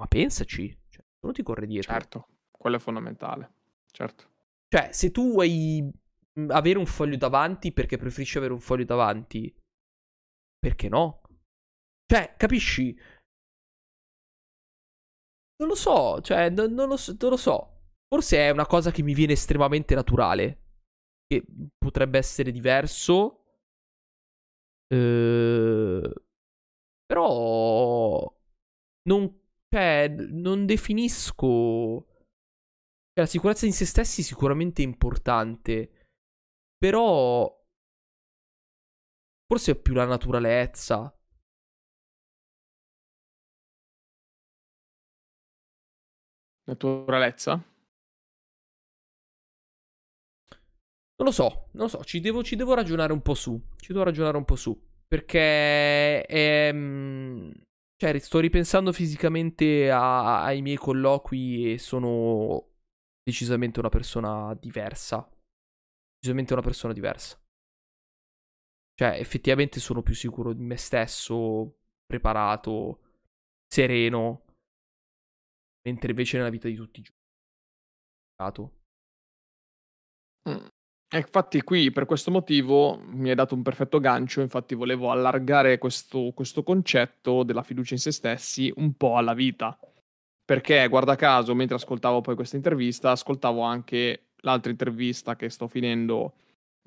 Speaker 1: ma pensaci, non ti corre dietro.
Speaker 2: Certo, quello è fondamentale. Certo.
Speaker 1: Cioè, se tu vuoi avere un foglio davanti perché preferisci avere un foglio davanti, perché no? Cioè, capisci? Non lo so, cioè, non, non, lo, non lo so. Forse è una cosa che mi viene estremamente naturale. Che potrebbe essere diverso. Eh, però non cioè, non definisco... Cioè, la sicurezza in se stessi è sicuramente importante, però... Forse è più la naturalezza.
Speaker 2: Naturalezza?
Speaker 1: Non lo so, non lo so, ci devo, ci devo ragionare un po' su. Ci devo ragionare un po' su. Perché è, cioè, sto ripensando fisicamente a, ai miei colloqui e sono decisamente una persona diversa. Decisamente una persona diversa. Cioè, effettivamente sono più sicuro di me stesso, preparato, sereno. Mentre invece nella vita di tutti i giorni.
Speaker 2: E infatti qui per questo motivo mi hai dato un perfetto gancio, infatti volevo allargare questo, questo concetto della fiducia in se stessi un po' alla vita. Perché guarda caso, mentre ascoltavo poi questa intervista, ascoltavo anche l'altra intervista che sto finendo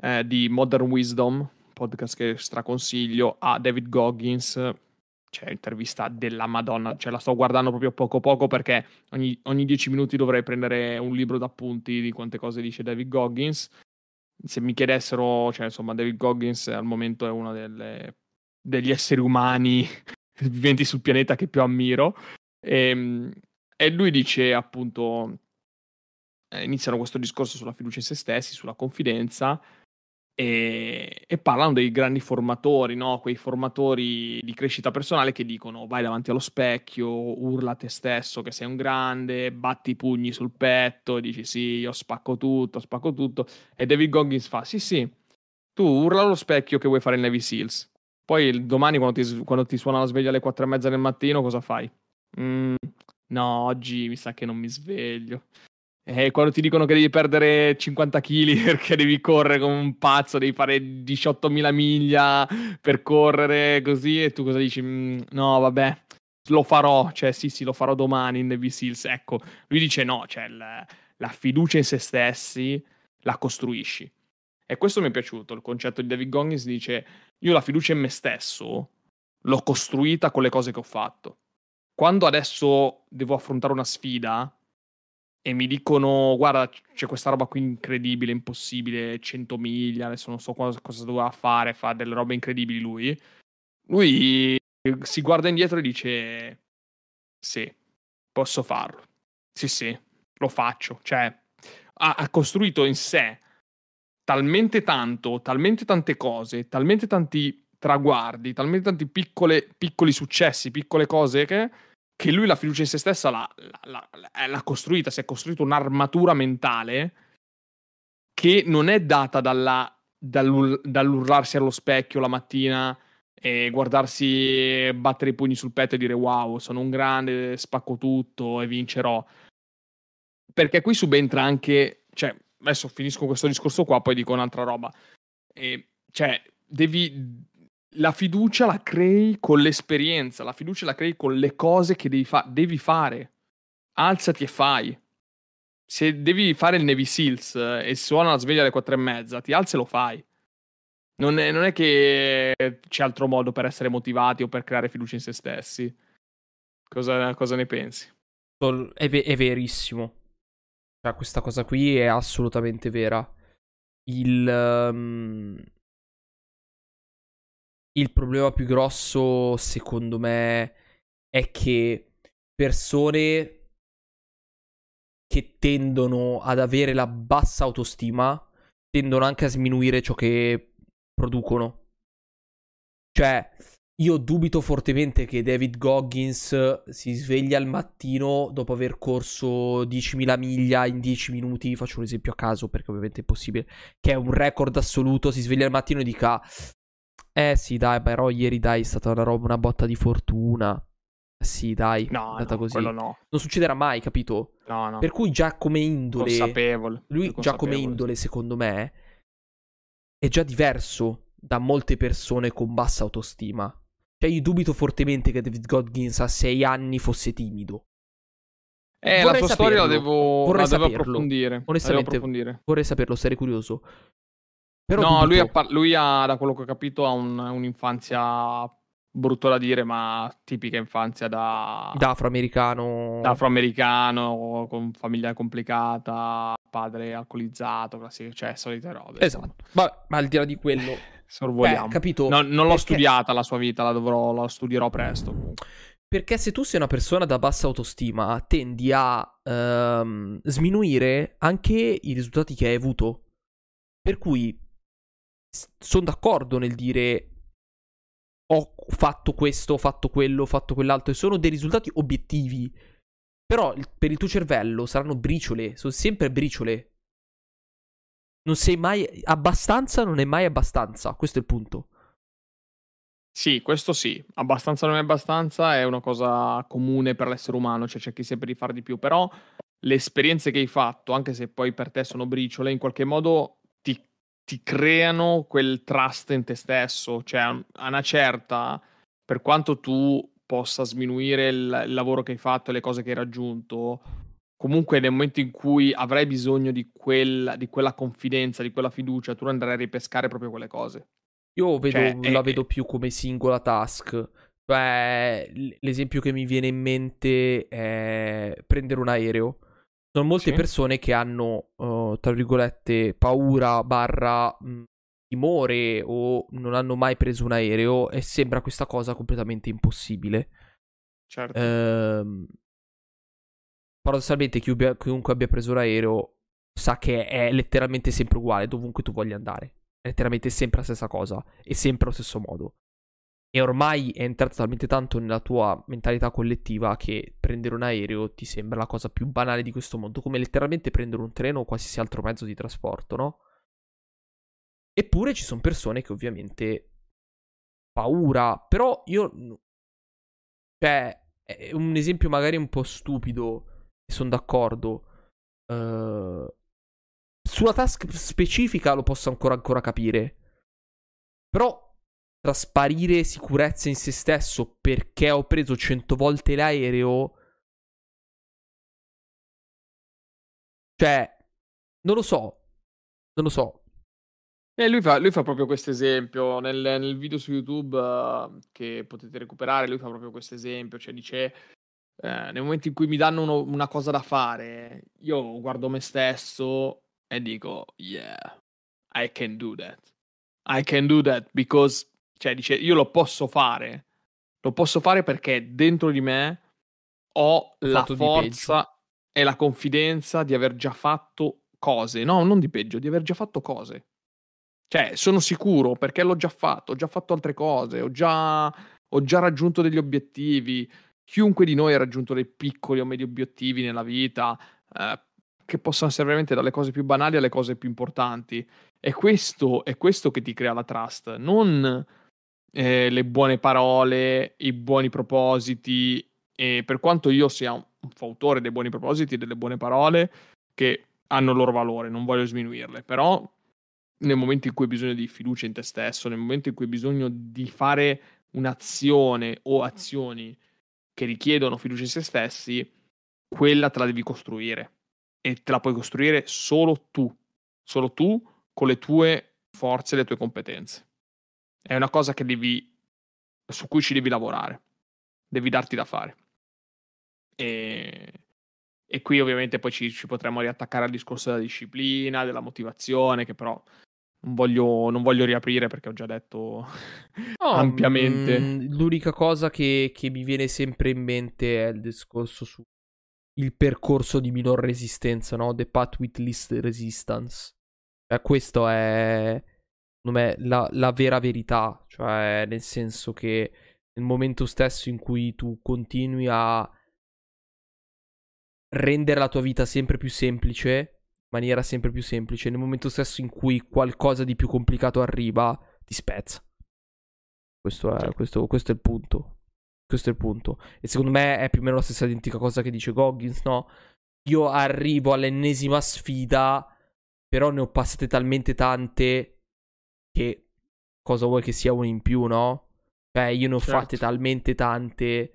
Speaker 2: eh, di Modern Wisdom, podcast che straconsiglio, a David Goggins, cioè intervista della Madonna, cioè la sto guardando proprio poco poco perché ogni, ogni dieci minuti dovrei prendere un libro d'appunti di quante cose dice David Goggins se mi chiedessero, cioè insomma, David Goggins al momento è uno delle, degli esseri umani viventi sul pianeta che più ammiro. E, ehm, e lui dice appunto, eh, iniziano questo discorso sulla fiducia in se stessi, sulla confidenza, e, e, parlano dei grandi formatori, no? quei formatori di crescita personale che dicono vai davanti allo specchio, urla a te stesso che sei un grande, batti i pugni sul petto, dici sì, io spacco tutto, spacco tutto. E David Goggins fa sì, sì, tu urla allo specchio che vuoi fare il Navy Seals. Poi domani quando ti, quando ti suona la sveglia alle quattro e mezza del mattino cosa fai? Mm, no, oggi mi sa che non mi sveglio. E quando ti dicono che devi perdere 50 kg perché devi correre come un pazzo, devi fare 18.000 miglia per correre così, e tu cosa dici? Mm, no, vabbè, lo farò, cioè sì, sì, lo farò domani in Navy Seals. Ecco, lui dice no, cioè la, la fiducia in se stessi la costruisci. E questo mi è piaciuto, il concetto di David Goggins dice io la fiducia in me stesso l'ho costruita con le cose che ho fatto. Quando adesso devo affrontare una sfida e mi dicono guarda c'è questa roba qui incredibile, impossibile, 100 miglia, adesso non so cosa, cosa doveva fare, fa delle robe incredibili lui, lui si guarda indietro e dice sì, posso farlo, sì sì, lo faccio, cioè ha, ha costruito in sé talmente tanto, talmente tante cose, talmente tanti traguardi, talmente tanti piccole, piccoli successi, piccole cose che, che lui la fiducia in se stessa l'ha, l'ha, l'ha, l'ha costruita, si è costruito un'armatura mentale che non è data dalla, dall'ur, dall'urlarsi allo specchio la mattina e guardarsi battere i pugni sul petto e dire wow, sono un grande, spacco tutto e vincerò. Perché qui subentra anche, cioè, adesso finisco questo discorso qua, poi dico un'altra roba. E, cioè, devi la fiducia la crei con l'esperienza, la fiducia la crei con le cose che devi, fa- devi fare. Alzati e fai. Se devi fare il Navy Seals eh, e suona la sveglia alle quattro e mezza, ti alzi e lo fai. Non è, non è, che c'è altro modo per essere motivati o per creare fiducia in se stessi. Cosa, cosa ne pensi?
Speaker 1: È, ve- è verissimo. Cioè, questa cosa qui è assolutamente vera. Il. Um il problema più grosso, secondo me, è che persone che tendono ad avere la bassa autostima tendono anche a sminuire ciò che producono. Cioè, io dubito fortemente che David Goggins si sveglia al mattino dopo aver corso 10.000 miglia in 10 minuti, faccio un esempio a caso perché ovviamente è impossibile, che è un record assoluto, si sveglia al mattino e dica eh sì, dai, però ieri dai è stata una roba, una botta di fortuna. Sì, dai,
Speaker 2: no, è andata no, così. No.
Speaker 1: Non succederà mai, capito?
Speaker 2: No, no.
Speaker 1: Per cui già come indole...
Speaker 2: Consapevole.
Speaker 1: Lui
Speaker 2: consapevole.
Speaker 1: già come indole, secondo me, è già diverso da molte persone con bassa autostima. Cioè, io dubito fortemente che David Godgins a sei anni fosse timido.
Speaker 2: Eh, vorrei la sua saperlo. storia la devo, vorrei la devo approfondire.
Speaker 1: Onestamente, devo approfondire. vorrei saperlo, sarei curioso.
Speaker 2: Però no, lui, ha, lui ha, da quello che ho capito, ha un, un'infanzia brutto da dire, ma tipica infanzia da...
Speaker 1: Da afroamericano.
Speaker 2: Da afroamericano, con famiglia complicata, padre alcolizzato, classico, cioè solite robe.
Speaker 1: Esatto. Ma, ma al di là di quello...
Speaker 2: Sorvoliamo. Beh,
Speaker 1: capito?
Speaker 2: No, non l'ho perché... studiata la sua vita, la, dovrò, la studierò presto.
Speaker 1: Perché se tu sei una persona da bassa autostima, tendi a um, sminuire anche i risultati che hai avuto. Per cui sono d'accordo nel dire ho fatto questo, ho fatto quello, ho fatto quell'altro e sono dei risultati obiettivi. Però per il tuo cervello saranno briciole, sono sempre briciole. Non sei mai abbastanza, non è mai abbastanza, questo è il punto.
Speaker 2: Sì, questo sì, abbastanza non è abbastanza è una cosa comune per l'essere umano, cioè cerchi sempre di fare di più, però le esperienze che hai fatto, anche se poi per te sono briciole, in qualche modo ti creano quel trust in te stesso, cioè a una certa, per quanto tu possa sminuire il, il lavoro che hai fatto e le cose che hai raggiunto, comunque nel momento in cui avrai bisogno di, quel, di quella confidenza, di quella fiducia, tu andrai a ripescare proprio quelle cose.
Speaker 1: Io vedo, cioè, la è, vedo più come singola task. Cioè, l'esempio che mi viene in mente è prendere un aereo. Sono molte sì. persone che hanno, uh, tra virgolette, paura, barra, mh, mm, timore o non hanno mai preso un aereo e sembra questa cosa completamente impossibile.
Speaker 2: Certo.
Speaker 1: Ehm, paradossalmente chiunque abbia preso l'aereo sa che è letteralmente sempre uguale dovunque tu voglia andare. È letteralmente sempre la stessa cosa e sempre allo stesso modo. E ormai è entrato talmente tanto nella tua mentalità collettiva che prendere un aereo ti sembra la cosa più banale di questo mondo, come letteralmente prendere un treno o qualsiasi altro mezzo di trasporto, no? Eppure ci sono persone che ovviamente paura, però io cioè è un esempio magari un po' stupido, sono d'accordo, Uh, sulla task specifica lo posso ancora, ancora capire. Però trasparire sicurezza in se stesso perché ho preso 100 volte l'aereo. Cioè, non lo so. Non lo so.
Speaker 2: Eh, lui, fa, lui fa proprio questo esempio nel, nel, video su YouTube uh, che potete recuperare. Lui fa proprio questo esempio, cioè dice: eh, Nel momento in cui mi danno uno, una cosa da fare, io guardo me stesso e dico: Yeah, I can do that. I can do that because cioè, dice, io lo posso fare. Lo posso fare perché dentro di me ho la forza e la confidenza di aver già fatto cose. No, non di peggio, di aver già fatto cose. Cioè, sono sicuro perché l'ho già fatto, ho già fatto altre cose, ho già, ho già raggiunto degli obiettivi. Chiunque di noi ha raggiunto dei piccoli o medi obiettivi nella vita, eh, che possono essere veramente dalle cose più banali alle cose più importanti. E questo è questo che ti crea la trust, non eh, le buone parole, i buoni propositi. E per quanto io sia un fautore dei buoni propositi e delle buone parole, che hanno il loro valore, non voglio sminuirle, però nel momento in cui hai bisogno di fiducia in te stesso, nel momento in cui hai bisogno di fare un'azione o azioni che richiedono fiducia in se stessi, quella te la devi costruire e te la puoi costruire solo tu, solo tu con le tue forze e le tue competenze. È una cosa che devi, su cui ci devi lavorare, devi darti da fare. E, e qui ovviamente poi ci, ci, potremmo riattaccare al discorso della disciplina, della motivazione, che però non voglio, non voglio riaprire perché ho già detto oh, ampiamente. Mh,
Speaker 1: mm, l'unica cosa che, che mi viene sempre in mente è il discorso su il percorso di minor resistenza, no? The path with least resistance. Cioè, questo è me, la, la vera verità, cioè nel senso che nel momento stesso in cui tu continui a rendere la tua vita sempre più semplice, in maniera sempre più semplice, nel momento stesso in cui qualcosa di più complicato arriva, ti spezza. Questo è, questo, questo è il punto. Questo è il punto. E secondo me è più o meno la stessa identica cosa che dice Goggins, no? Io arrivo all'ennesima sfida, però ne ho passate talmente tante che cosa vuoi che sia uno in più, no? Cioè, io ne ho certo. fatte talmente tante,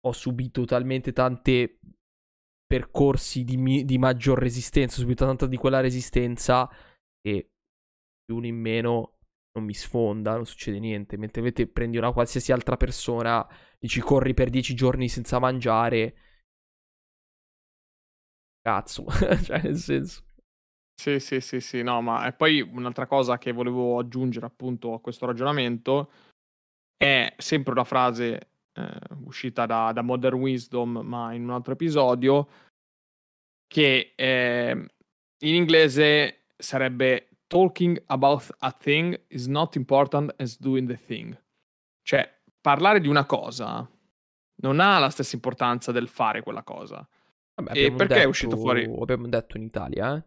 Speaker 1: ho subito talmente tante percorsi di, mi- di maggior resistenza, ho subito tanta di quella resistenza e più uno in meno non mi sfonda, non succede niente. Mentre invece prendi una qualsiasi altra persona, dici corri per dieci giorni senza mangiare. Cazzo, cioè nel senso.
Speaker 2: Sì, sì, sì, sì, no, ma e poi un'altra cosa che volevo aggiungere appunto a questo ragionamento è sempre una frase eh, uscita da, da, Modern Wisdom, ma in un altro episodio, che eh, in inglese sarebbe Talking about a thing is not important as doing the thing. Cioè, parlare di una cosa non ha la stessa importanza del fare quella cosa.
Speaker 1: Vabbè, e perché detto, è uscito fuori? Abbiamo detto in Italia, eh?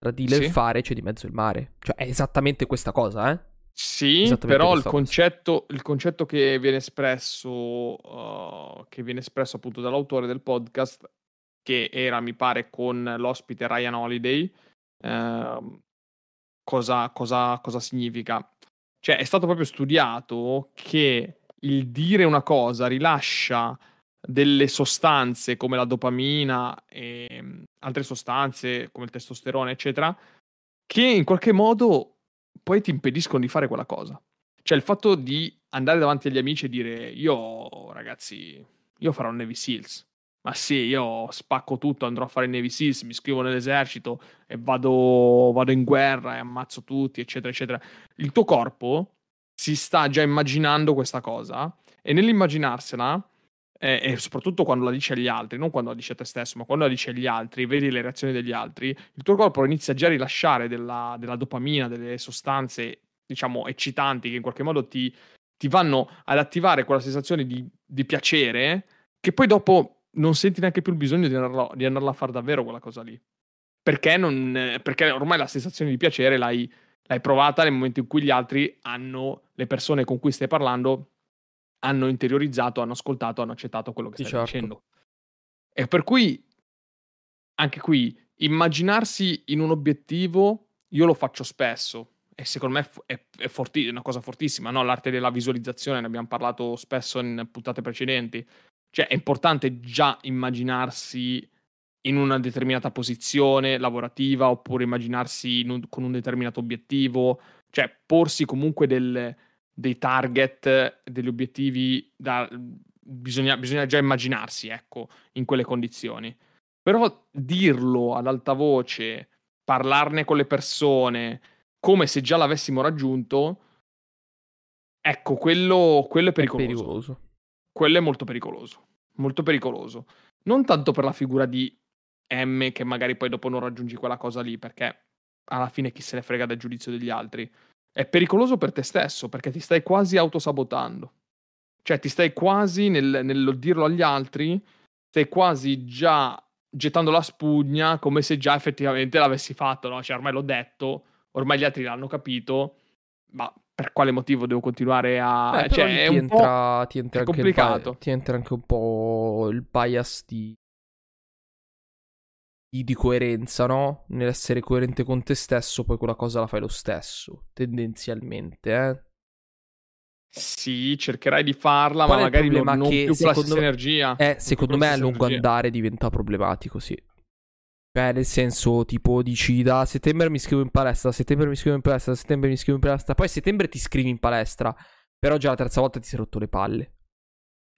Speaker 1: Tra dire sì. e fare c'è di mezzo il mare. Cioè, è esattamente questa cosa, eh?
Speaker 2: Sì, però il concetto, il concetto, che viene espresso, uh, che viene espresso appunto dall'autore del podcast, che era, mi pare, con l'ospite Ryan Holiday, uh, cosa, cosa, cosa significa? Cioè, è stato proprio studiato che il dire una cosa rilascia delle sostanze come la dopamina e altre sostanze come il testosterone, eccetera, che in qualche modo poi ti impediscono di fare quella cosa. Cioè il fatto di andare davanti agli amici e dire io ragazzi, io farò Navy Seals. Ma sì, io spacco tutto, andrò a fare Navy Seals, mi iscrivo nell'esercito e vado, vado in guerra e ammazzo tutti, eccetera, eccetera. Il tuo corpo si sta già immaginando questa cosa e nell'immaginarsela eh, e soprattutto quando la dici agli altri, non quando la dici a te stesso, ma quando la dici agli altri, vedi le reazioni degli altri, il tuo corpo inizia già a rilasciare della, della dopamina, delle sostanze, diciamo, eccitanti che in qualche modo ti, ti vanno ad attivare quella sensazione di, di, piacere che poi dopo non senti neanche più il bisogno di andarla, di andarla a fare davvero quella cosa lì. Perché, non, perché ormai la sensazione di piacere l'hai, l'hai provata nel momento in cui gli altri hanno, le persone con cui stai parlando, hanno interiorizzato, hanno ascoltato, hanno accettato quello che stai certo. dicendo. E per cui, anche qui, immaginarsi in un obiettivo, io lo faccio spesso e secondo me è, è, forti- è una cosa fortissima, no? l'arte della visualizzazione, ne abbiamo parlato spesso in puntate precedenti. Cioè è importante già immaginarsi in una determinata posizione lavorativa oppure immaginarsi un, con un determinato obiettivo, cioè porsi comunque del, dei target, degli obiettivi da, bisogna, bisogna, già immaginarsi, ecco, in quelle condizioni. Però dirlo ad alta voce, parlarne con le persone, come se già l'avessimo raggiunto, ecco, quello, quello è pericoloso. È pericoloso. Quello è molto pericoloso. Molto pericoloso. Non tanto per la figura di M che magari poi dopo non raggiungi quella cosa lì, perché alla fine chi se ne frega del giudizio degli altri. È pericoloso per te stesso, perché ti stai quasi autosabotando. Cioè ti stai quasi, nel, nel dirlo agli altri, stai quasi già gettando la spugna come se già effettivamente l'avessi fatto, no? Cioè ormai l'ho detto, ormai gli altri l'hanno capito, ma per quale motivo devo continuare a...
Speaker 1: Beh, cioè, ti entra, ti entra, anche il, ti entra anche un po' il bias di di coerenza, no? Nell'essere coerente con te stesso, poi quella cosa la fai lo stesso, tendenzialmente, eh?
Speaker 2: Sì, cercherai di farla, Qual ma magari non, non che più con la stessa energia.
Speaker 1: Eh, secondo me a lungo energia. andare diventa problematico, sì. Cioè, nel senso, tipo, dici da settembre mi scrivo in palestra, settembre mi scrivo in palestra, settembre mi scrivo in palestra, poi settembre ti scrivi in palestra, però già la terza volta ti sei rotto le palle.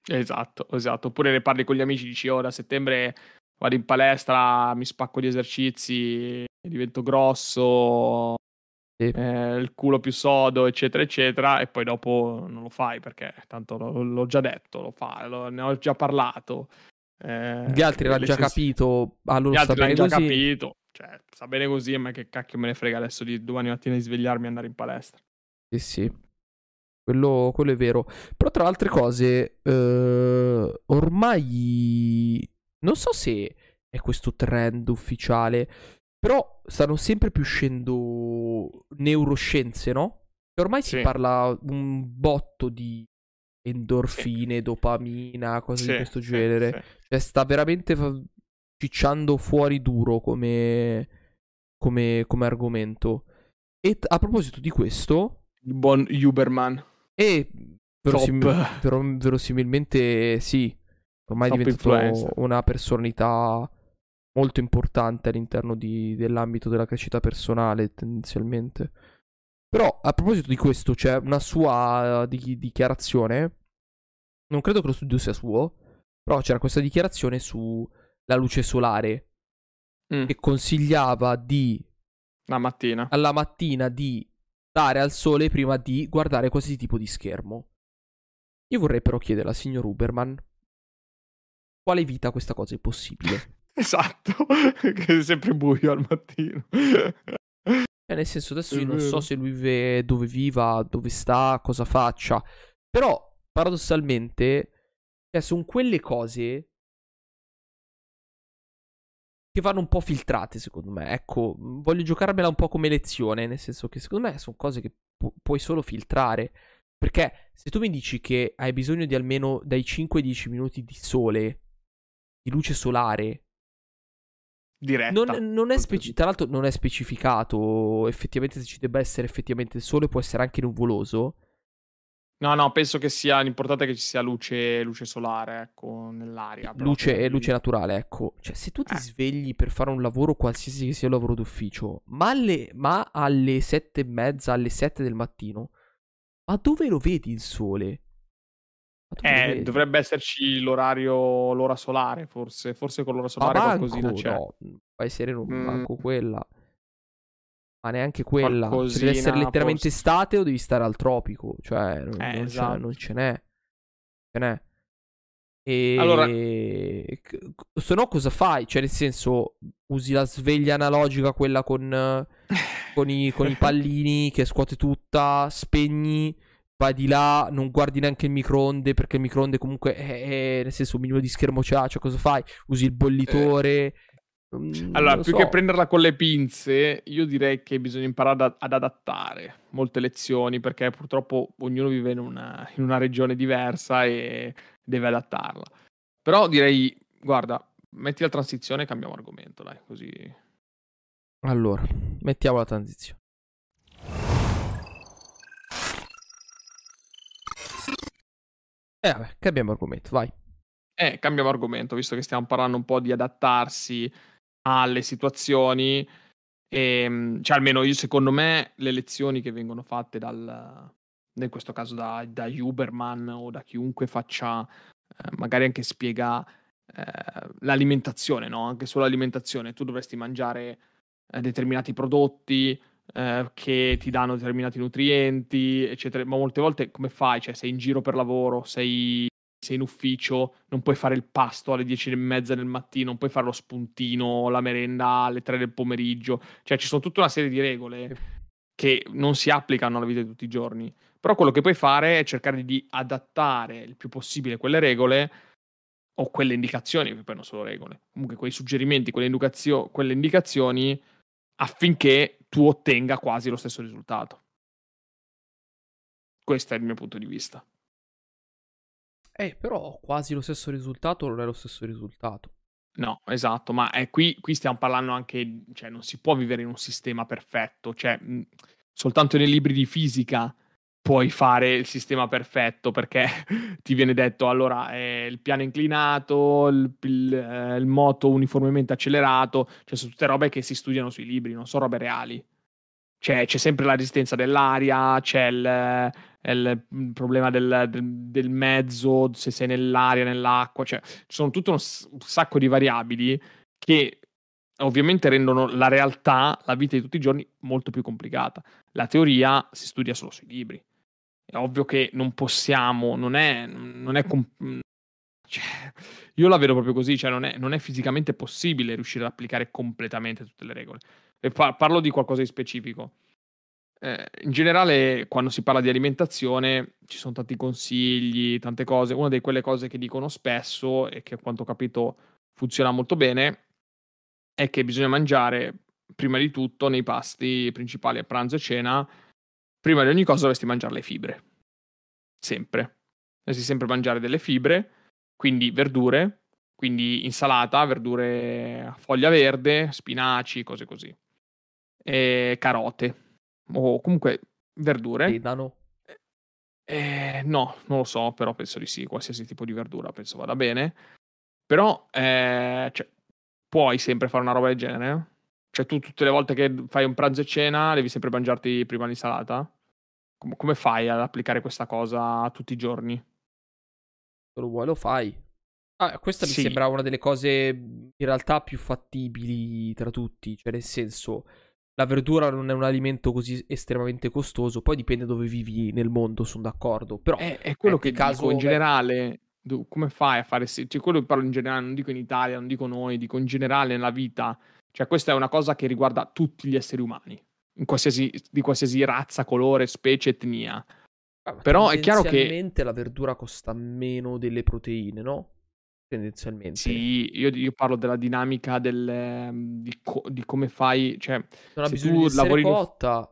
Speaker 2: Esatto, esatto. Oppure ne parli con gli amici, dici, oh, da settembre vado in palestra, mi spacco di esercizi, divento grosso, sì. eh, il culo più sodo, eccetera, eccetera, e poi dopo non lo fai perché tanto l'ho, l'ho già detto, lo fa, lo, ne ho già parlato.
Speaker 1: Eh, Gli altri l'hanno già capito, a loro
Speaker 2: Gli altri
Speaker 1: l'hanno
Speaker 2: già capito, cioè, sta bene così, ma che cacchio me ne frega adesso di domani mattina di svegliarmi e andare in palestra.
Speaker 1: Sì, sì. Quello, quello, è vero. Però tra altre cose, eh, ormai non so se è questo trend ufficiale, però stanno sempre più uscendo neuroscienze, no? ormai sì. si parla un botto di endorfine, sì. dopamina, cose sì, di questo genere. Cioè sta veramente fa- cicciando fuori duro come, come, come argomento. E t- a proposito di questo...
Speaker 2: Il buon Uberman.
Speaker 1: E verosim- ver- verosimilmente sì, Ormai è diventato influencer. una personalità molto importante all'interno di, dell'ambito della crescita personale, tendenzialmente. Però, a proposito di questo, c'è una sua di- dichiarazione. Non credo che lo studio sia suo, però c'era questa dichiarazione sulla luce solare mm. che consigliava di
Speaker 2: la mattina.
Speaker 1: alla mattina di dare al sole prima di guardare qualsiasi tipo di schermo. Io vorrei però chiedere al signor Uberman quale vita questa cosa è possibile?
Speaker 2: esatto, che è sempre buio al mattino.
Speaker 1: Cioè, nel senso, adesso io non so se lui vive, dove viva, dove sta, cosa faccia. Però, paradossalmente, cioè, sono quelle cose che vanno un po' filtrate, secondo me. Ecco, voglio giocarmela un po' come lezione, nel senso che secondo me sono cose che pu- puoi solo filtrare. Perché se tu mi dici che hai bisogno di almeno dai 5 ai 10 minuti di sole di luce solare.
Speaker 2: Diretta.
Speaker 1: Non, non è speci- tra l'altro non è specificato effettivamente se ci debba essere effettivamente il sole, può essere anche nuvoloso.
Speaker 2: No, no, penso che sia l'importante è che ci sia luce, luce solare, ecco, nell'aria.
Speaker 1: Luce, e luce naturale, ecco. Cioè, se tu ti eh. svegli per fare un lavoro, qualsiasi che sia il lavoro d'ufficio, ma alle, ma alle sette e mezza, alle sette del mattino, ma dove lo vedi il sole?
Speaker 2: Eh, dovrebbe esserci l'orario, l'ora solare, forse. Forse con l'ora solare
Speaker 1: manco,
Speaker 2: qualcosina c'è.
Speaker 1: No, vai sereno, mm. manco quella. Ma neanche quella. Cioè, deve essere letteralmente forse. estate o devi stare al tropico. Cioè, non, eh, non, esatto. non ce n'è. Ce n'è. E allora, se no, cosa fai? Cioè, nel senso, usi la sveglia analogica, quella con, con, i, con i pallini che scuote tutta, spegni vai di là, non guardi neanche il microonde perché il microonde comunque è, è nel senso un minimo di schermo c'ha, cioè cosa fai? Usi il bollitore. Eh.
Speaker 2: Mm, allora, più so. che prenderla con le pinze, io direi che bisogna imparare ad, ad adattare molte lezioni perché purtroppo ognuno vive in una, in una regione diversa e deve adattarla. Però direi, guarda, metti la transizione e cambiamo argomento, dai, così
Speaker 1: Allora, mettiamo la transizione. E eh, vabbè, cambiamo argomento, vai.
Speaker 2: Eh, cambiamo argomento, visto che stiamo parlando un po' di adattarsi alle situazioni. E, ehm, cioè, almeno io, secondo me, le lezioni che vengono fatte dal, in questo caso da, da Uberman o da chiunque faccia, eh, magari anche spiega eh, l'alimentazione, no? Anche solo l'alimentazione. Tu dovresti mangiare eh, determinati prodotti eh, che ti danno determinati nutrienti, eccetera. Ma molte volte come fai? Cioè, sei in giro per lavoro, sei, sei in ufficio, non puoi fare il pasto alle 10 e mezza del mattino, non puoi fare lo spuntino, la merenda alle 3 del pomeriggio. Cioè, ci sono tutta una serie di regole che non si applicano alla vita di tutti i giorni. Però quello che puoi fare è cercare di adattare il più possibile quelle regole o quelle indicazioni, che poi non sono regole, comunque quei suggerimenti, quelle, quelle indicazioni affinché tu ottenga quasi lo stesso risultato. Questo è il mio punto di vista.
Speaker 1: Eh, però quasi lo stesso risultato non è lo stesso risultato.
Speaker 2: No, esatto, ma è qui, qui stiamo parlando anche, cioè non si può vivere in un sistema perfetto, cioè mh, soltanto nei libri di fisica puoi fare il sistema perfetto perché ti viene detto allora eh, il piano inclinato, il, il, eh, il, moto uniformemente accelerato, cioè sono tutte robe che si studiano sui libri, non sono robe reali. Cioè, c'è sempre la resistenza dell'aria, c'è il, il problema del, del, del, mezzo, se sei nell'aria, nell'acqua, cioè ci sono tutto un, un sacco di variabili che ovviamente rendono la realtà, la vita di tutti i giorni, molto più complicata. La teoria si studia solo sui libri. Ovvio che non possiamo, non è, non è comp- cioè, io la vedo proprio così, cioè non è, non è, fisicamente possibile riuscire ad applicare completamente tutte le regole. E par- parlo di qualcosa di specifico. Eh, in generale, quando si parla di alimentazione, ci sono tanti consigli, tante cose. Una di quelle cose che dicono spesso e che a quanto ho capito funziona molto bene è che bisogna mangiare prima di tutto nei pasti principali a pranzo e cena. Prima di ogni cosa dovresti mangiare le fibre. Sempre. Dovresti sempre mangiare delle fibre quindi verdure, quindi insalata, verdure a foglia verde, spinaci, cose così. E carote, o comunque verdure.
Speaker 1: Sedano?
Speaker 2: Eh, no, non lo so, però penso di sì, qualsiasi tipo di verdura penso vada bene. Però eh, cioè, puoi sempre fare una roba del genere? Cioè tu tutte le volte che fai un pranzo e cena devi sempre mangiarti prima l'insalata? Com- come fai ad applicare questa cosa tutti i giorni?
Speaker 1: Se lo vuoi lo fai. Ah, questa sì. mi sembra una delle cose in realtà più fattibili tra tutti, cioè nel senso la verdura non è un alimento così estremamente costoso, poi dipende dove vivi nel mondo, sono d'accordo, però
Speaker 2: è, è quello che caso in generale, come fai a fare cioè quello che parlo in generale, non dico in Italia, non dico noi, dico in generale nella vita, cioè questa è una cosa che riguarda tutti gli esseri umani, qualsiasi, di qualsiasi razza, colore, specie, etnia.
Speaker 1: Ah, Però è chiaro che la verdura costa meno delle proteine, no? Tendenzialmente.
Speaker 2: Sì, io, io parlo della dinamica del, ehm, di, co- di, come fai, cioè
Speaker 1: non ha bisogno di lavori cotta,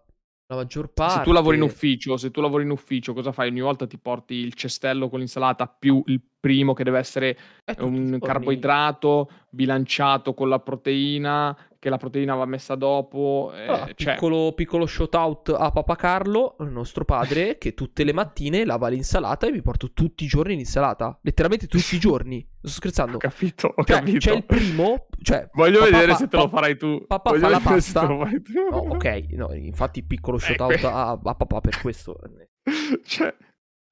Speaker 1: la maggior parte.
Speaker 2: Se tu lavori in ufficio, se tu lavori in ufficio, cosa fai? Ogni volta ti porti il cestello con l'insalata più il primo che deve essere un carboidrato bilanciato con la proteina che la proteina va messa dopo. Eh,
Speaker 1: allora, cioè... piccolo, piccolo shout out a Papa Carlo, il nostro padre, che tutte le mattine lava l'insalata e mi porto tutti i giorni l'insalata. Letteralmente tutti i giorni. Sto scherzando.
Speaker 2: Ho capito, ho
Speaker 1: cioè,
Speaker 2: capito.
Speaker 1: C'è il primo. Cioè,
Speaker 2: Voglio papà vedere se te lo farai tu.
Speaker 1: Papà Voglio fa la pasta. No, ok, no, infatti piccolo shout out ecco. a, a papà per questo.
Speaker 2: cioè...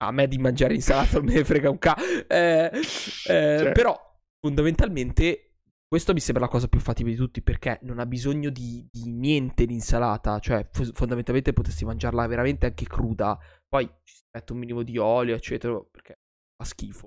Speaker 1: A me di mangiare insalata non me ne frega un ca. Eh, eh, cioè... Però, fondamentalmente questo mi sembra la cosa più fattibile di tutti perché non ha bisogno di, di niente l'insalata, cioè f- fondamentalmente potresti mangiarla veramente anche cruda, poi ci si mette un minimo di olio, eccetera, perché fa schifo.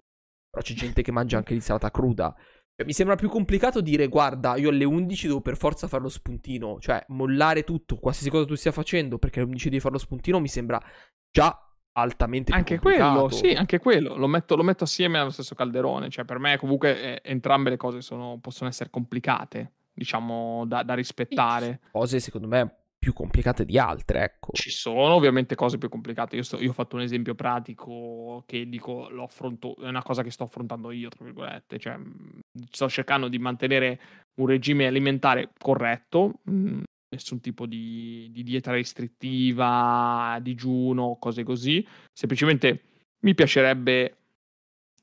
Speaker 1: Però c'è gente che mangia anche l'insalata cruda. Cioè, mi sembra più complicato dire guarda, io alle 11 devo per forza fare lo spuntino, cioè mollare tutto, qualsiasi cosa tu stia facendo perché alle 11 devi fare lo spuntino mi sembra già altamente
Speaker 2: anche quello, sì, anche quello lo metto, lo metto, assieme allo stesso calderone. Cioè, per me, comunque, eh, entrambe le cose sono, possono essere complicate, diciamo, da, da rispettare.
Speaker 1: Cose secondo me più complicate di altre, ecco.
Speaker 2: Ci sono ovviamente cose più complicate. Io, sto, io ho fatto un esempio pratico che dico, lo affronto, è una cosa che sto affrontando io, tra virgolette. Cioè, sto cercando di mantenere un regime alimentare corretto. Mh, nessun tipo di, di dieta restrittiva, digiuno, cose così. Semplicemente mi piacerebbe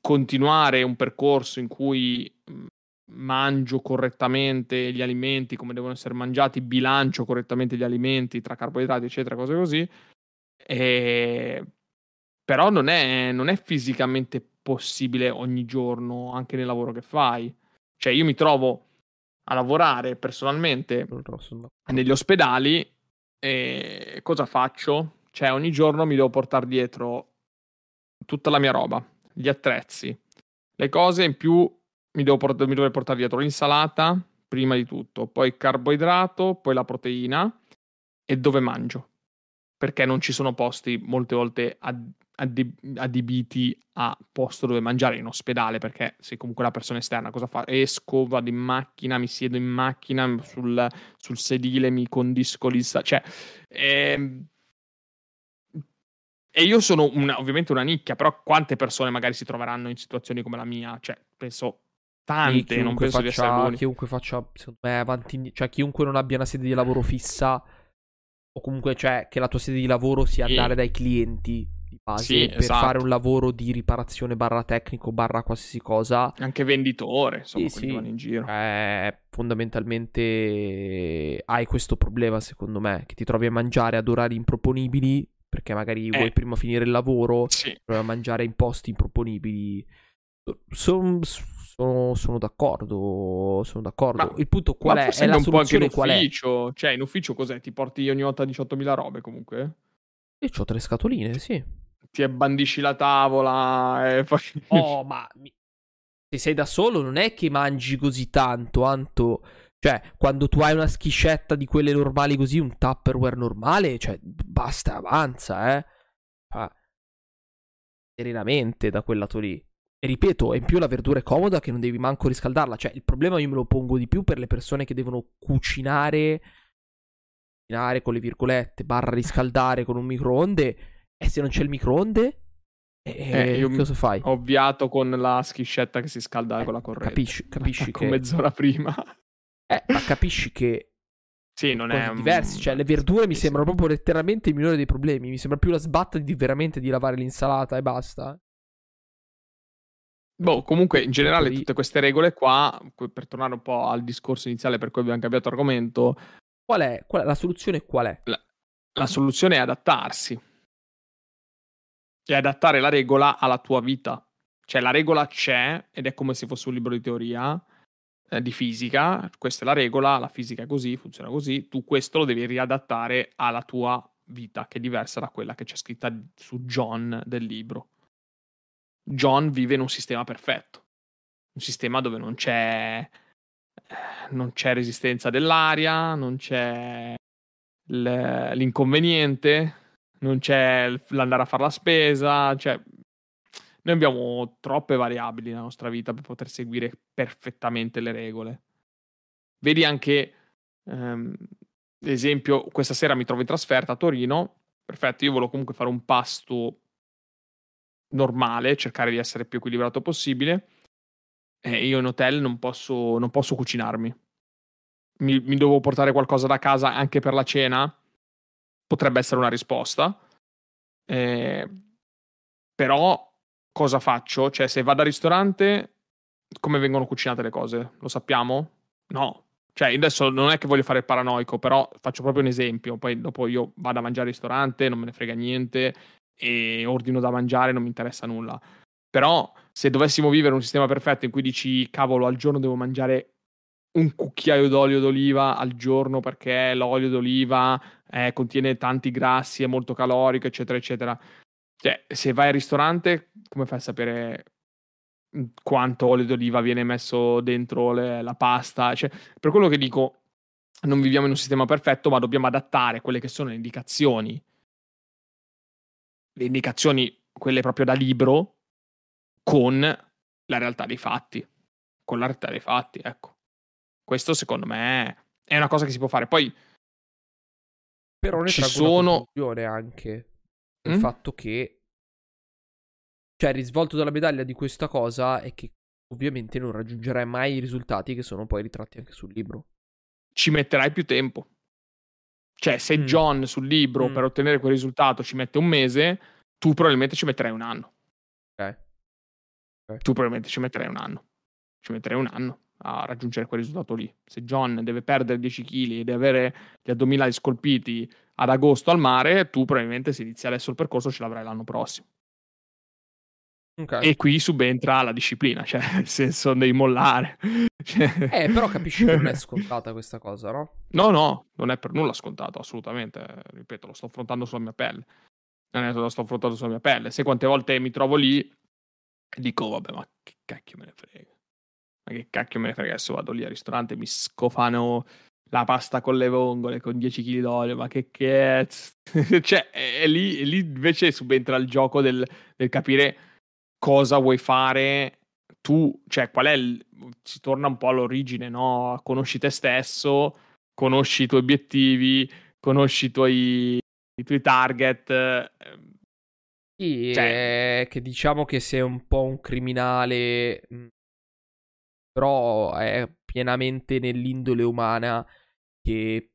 Speaker 2: continuare un percorso in cui mhmm, mangio correttamente gli alimenti come devono essere mangiati, bilancio correttamente gli alimenti tra carboidrati, eccetera, cose così. E... Però non è, non è fisicamente possibile ogni giorno, anche nel lavoro che fai. Cioè, io mi trovo a lavorare personalmente negli ospedali e cosa faccio? Cioè, ogni giorno mi devo portare dietro tutta la mia roba, gli attrezzi, le cose in più mi devo, port- mi devo portare dietro l'insalata prima di tutto, poi il carboidrato, poi la proteina e dove mangio. Perché non ci sono posti molte volte ad- adibiti a posto dove mangiare in ospedale, perché sei comunque una persona esterna, cosa fa? Esco, vado in macchina, mi siedo in macchina, sul, sul sedile mi condisco l'insalata, cioè... Ehm, e io sono una, ovviamente una nicchia, però quante persone magari si troveranno in situazioni come la mia? Cioè, penso tante, non penso
Speaker 1: faccia,
Speaker 2: di essere l'unico.
Speaker 1: Chiunque faccia, secondo me, avanti, cioè chiunque non abbia una sede di lavoro fissa, o comunque, cioè, che la tua sede di lavoro sia andare dai clienti di base sì, per esatto. fare un lavoro di riparazione barra tecnico barra qualsiasi cosa.
Speaker 2: Anche venditore, insomma, sì, sì. vanno in giro.
Speaker 1: Eh, fondamentalmente hai questo problema, secondo me, che ti trovi a mangiare ad orari improponibili perché magari eh. vuoi prima finire il lavoro, sì. provi a mangiare in posti improponibili. Sono, sono, sono d'accordo, sono d'accordo. Ma, il punto qual è? È la un soluzione
Speaker 2: po' anche in ufficio. Cioè, in ufficio cos'è? Ti porti ogni volta 18.000 robe comunque?
Speaker 1: Io ho tre scatoline, sì.
Speaker 2: Ti abbandisci la tavola e poi...
Speaker 1: Oh, ma... Se sei da solo non è che mangi così tanto, Anto cioè, quando tu hai una schiscetta di quelle normali così, un Tupperware normale, cioè, basta, avanza, eh. Ah, serenamente da quel lato lì. E ripeto, in più la verdura è comoda che non devi manco riscaldarla. Cioè, il problema io me lo pongo di più per le persone che devono cucinare, cucinare con le virgolette, barra riscaldare con un microonde. E se non c'è il microonde, eh, eh, io cosa fai?
Speaker 2: Ho ovviato con la schiscetta che si scalda eh, con la corrente.
Speaker 1: Capisci, capisci
Speaker 2: che... mezz'ora prima.
Speaker 1: Eh, ma capisci che
Speaker 2: sì, non è
Speaker 1: diversi. Cioè, le verdure mi sembrano proprio letteralmente il minore dei problemi. Mi sembra più la sbatta di veramente di lavare l'insalata e basta.
Speaker 2: Boh, comunque, in generale, tutte queste regole qua, per tornare un po' al discorso iniziale per cui abbiamo cambiato argomento.
Speaker 1: Qual è? Qual è? La soluzione qual è?
Speaker 2: La, la soluzione è adattarsi. E adattare la regola alla tua vita. Cioè, la regola c'è ed è come se fosse un libro di teoria eh, di fisica, questa è la regola, la fisica è così, funziona così, tu questo lo devi riadattare alla tua vita, che è diversa da quella che c'è scritta su John del libro. John vive in un sistema perfetto, un sistema dove non c'è, eh, non c'è resistenza dell'aria, non c'è l'inconveniente, non c'è l'andare a fare la spesa, cioè noi abbiamo troppe variabili nella nostra vita per poter seguire perfettamente le regole. Vedi anche, ehm, esempio, questa sera mi trovo in trasferta a Torino. Perfetto, io volevo comunque fare un pasto normale, cercare di essere più equilibrato possibile. E io in hotel non posso, non posso cucinarmi. Mi, mi devo portare qualcosa da casa anche per la cena. Potrebbe essere una risposta. Eh, però cosa faccio? Cioè, se vado al ristorante, come vengono cucinate le cose? Lo sappiamo? No. Cioè, adesso non è che voglio fare il paranoico, però faccio proprio un esempio. Poi dopo io vado a mangiare al ristorante, non me ne frega niente e ordino da mangiare, non mi interessa nulla. Però se dovessimo vivere un sistema perfetto in cui dici, cavolo, al giorno devo mangiare un cucchiaio d'olio d'oliva al giorno perché l'olio d'oliva eh, contiene tanti grassi, è molto calorico, eccetera, eccetera. Cioè, se vai al ristorante, come fai a sapere quanto olio d'oliva viene messo dentro le, la pasta? Cioè, per quello che dico, non viviamo in un sistema perfetto, ma dobbiamo adattare quelle che sono le indicazioni, le indicazioni, quelle proprio da libro, con la realtà dei fatti. Con la realtà dei fatti, ecco. Questo secondo me è una cosa che si può fare. Poi
Speaker 1: però ne ci sono anche il mm? fatto che cioè il risvolto della medaglia di questa cosa è che ovviamente non raggiungerai mai i risultati che sono poi ritratti anche sul libro.
Speaker 2: Ci metterai più tempo. Cioè, se
Speaker 1: Mm.
Speaker 2: John sul libro
Speaker 1: Mm.
Speaker 2: per ottenere quel risultato ci mette un mese, tu probabilmente ci metterai un anno.
Speaker 1: Ok.
Speaker 2: Tu probabilmente ci metterai un anno. Ci metterei un anno a raggiungere quel risultato lì. Se John deve perdere 10 kg e deve avere gli addominali scolpiti ad agosto al mare, tu probabilmente se inizi adesso il percorso ce l'avrai l'anno prossimo.
Speaker 1: Ok.
Speaker 2: E qui subentra la disciplina, cioè nel senso devi mollare. Cioè-
Speaker 1: Eh, però capisci che non è scontata questa cosa, no?
Speaker 2: No, no, non è per nulla scontato, assolutamente. Ripeto, lo sto affrontando sulla mia pelle. Non è che lo sto affrontando sulla mia pelle. Se quante volte mi trovo lì e dico, vabbè, ma che cacchio me ne frega. Ma che cacchio me ne frega adesso vado lì al ristorante e mi scofano la pasta con le vongole con 10 kg d'olio, ma che cazzo. cioè, è, lì, è lì invece subentra il gioco del, del capire cosa vuoi fare tu, cioè qual è il, si torna un po' all'origine, no? Conosci te stesso, conosci i tuoi obiettivi, conosci i tuoi, i tuoi target. ehm,
Speaker 1: Sì,
Speaker 2: Cioè-
Speaker 1: che diciamo che sei un po' un criminale, mh, però è pienamente nell'indole umana che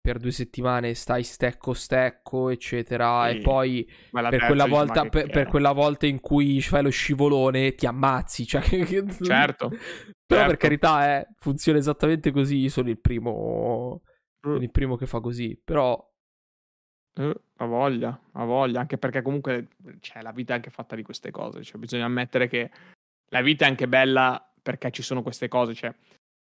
Speaker 1: per due settimane stai stecco stecco, eccetera,
Speaker 2: Sì.
Speaker 1: e poi per quella, volta, per, per quella volta in cui fai lo scivolone ti ammazzi, cioè, che-
Speaker 2: Certo,
Speaker 1: Però per
Speaker 2: certo.
Speaker 1: carità, eh, funziona esattamente così, sono il primo, sono
Speaker 2: Mm.
Speaker 1: il primo che fa così, però...
Speaker 2: Ha voglia, ha voglia, anche perché comunque cioè, la vita è anche fatta di queste cose, cioè, bisogna ammettere che la vita è anche bella perché ci sono queste cose, cioè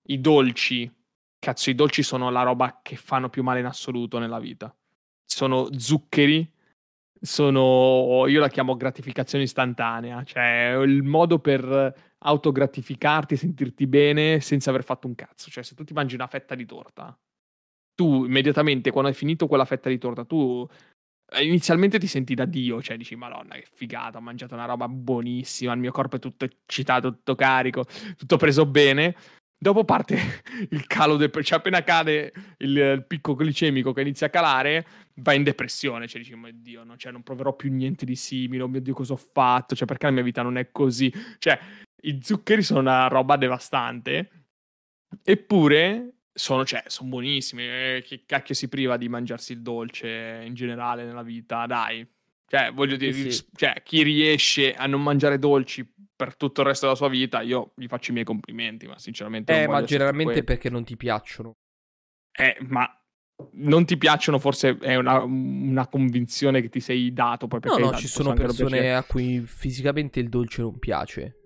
Speaker 2: i dolci, cazzo, i dolci sono la roba che fanno più male in assoluto nella vita. Sono zuccheri, sono, io la chiamo gratificazione istantanea, cioè il modo per autogratificarti, sentirti bene senza aver fatto un cazzo, cioè se tu ti mangi una fetta di torta, tu immediatamente quando hai finito quella fetta di torta, tu inizialmente ti senti da Dio, cioè dici madonna che figata, ho mangiato una roba buonissima, il mio corpo è tutto eccitato, tutto carico, tutto preso bene. Dopo parte il calo, del, cioè appena cade il, il picco glicemico che inizia a calare, vai in depressione, cioè dici, mio Dio, non, cioè, non proverò più niente di simile, oh mio Dio cosa ho fatto, cioè perché la mia vita non è così, cioè i zuccheri sono una roba devastante, eppure sono, cioè, sono buonissimi, eh, che cacchio si priva di mangiarsi il dolce in generale nella vita, dai, cioè voglio dire,
Speaker 1: Sì, sì.
Speaker 2: cioè, chi riesce a non mangiare dolci per tutto il resto della sua vita, io gli faccio i miei complimenti, ma sinceramente...
Speaker 1: Eh, ma generalmente perché non ti piacciono.
Speaker 2: Eh, ma non ti piacciono, forse è una, una convinzione che ti sei dato. Poi
Speaker 1: No,
Speaker 2: perché
Speaker 1: no,
Speaker 2: dai,
Speaker 1: ci sono persone a cui fisicamente il dolce non piace.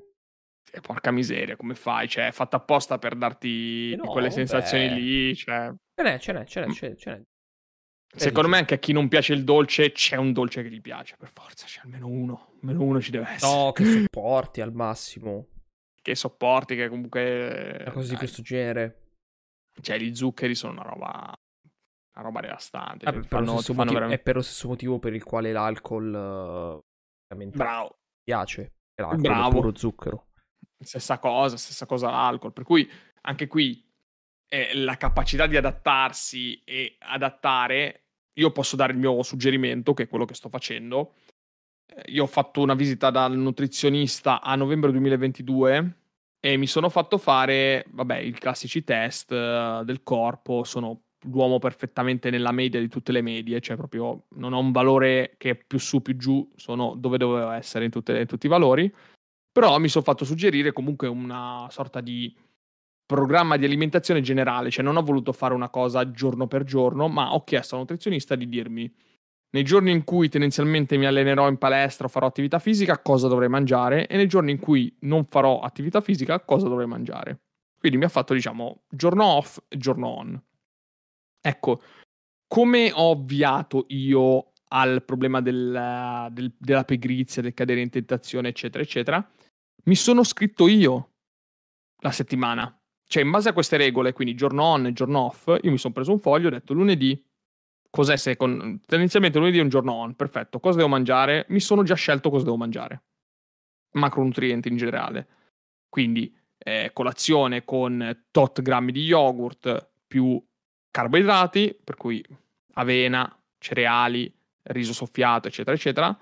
Speaker 2: Eh, porca miseria, come fai? Cioè, è fatta apposta per darti
Speaker 1: Eh no,
Speaker 2: quelle sensazioni
Speaker 1: vabbè.
Speaker 2: lì. Cioè,
Speaker 1: Ce n'è, ce n'è, ce
Speaker 2: Mm.
Speaker 1: n'è, ce n'è. ce n'è.
Speaker 2: secondo me, anche a chi non piace il dolce, c'è un dolce che gli piace, per forza. C'è almeno uno. Almeno uno ci deve essere.
Speaker 1: No, che sopporti al massimo.
Speaker 2: Che sopporti, che comunque.
Speaker 1: Una cosa di questo genere.
Speaker 2: Cioè, gli zuccheri sono una roba. Una roba devastante.
Speaker 1: Ah, per
Speaker 2: fanno-
Speaker 1: motivo-
Speaker 2: veramente-
Speaker 1: È per lo stesso motivo per il quale l'alcol veramente
Speaker 2: Bravo.
Speaker 1: piace. L'alcol
Speaker 2: Bravo.
Speaker 1: è puro zucchero.
Speaker 2: Stessa cosa, stessa cosa l'alcol. Per cui anche qui eh, la capacità di adattarsi e adattare, io posso dare il mio suggerimento, che è quello che sto facendo. Eh, Io ho fatto una visita dal nutrizionista a novembre 2022 e mi sono fatto fare, vabbè, i classici test eh, del corpo, sono l'uomo perfettamente nella media di tutte le medie, cioè proprio non ho un valore che è più su, più giù, sono dove dovevo essere in, tutte- in tutti i valori. Però mi sono fatto suggerire comunque una sorta di programma di alimentazione generale, cioè non ho voluto fare una cosa giorno per giorno, ma ho chiesto al nutrizionista di dirmi nei giorni in cui tendenzialmente mi allenerò in palestra o farò attività fisica, cosa dovrei mangiare e nei giorni in cui non farò attività fisica, cosa dovrei mangiare. Quindi mi ha fatto, diciamo, giorno off e giorno on. Ecco, come ho avviato io al problema del- del- della pigrizia, del cadere in tentazione, eccetera, eccetera, mi sono scritto io la settimana. Cioè, in base a queste regole, quindi giorno on e giorno off, io mi sono preso un foglio e ho detto lunedì, cos'è se con... tendenzialmente lunedì è un giorno on, perfetto, cosa devo mangiare? Mi sono già scelto cosa devo mangiare. Macronutrienti in generale. Quindi eh, colazione con tot grammi di yogurt più carboidrati, per cui avena, cereali, riso soffiato, eccetera, eccetera.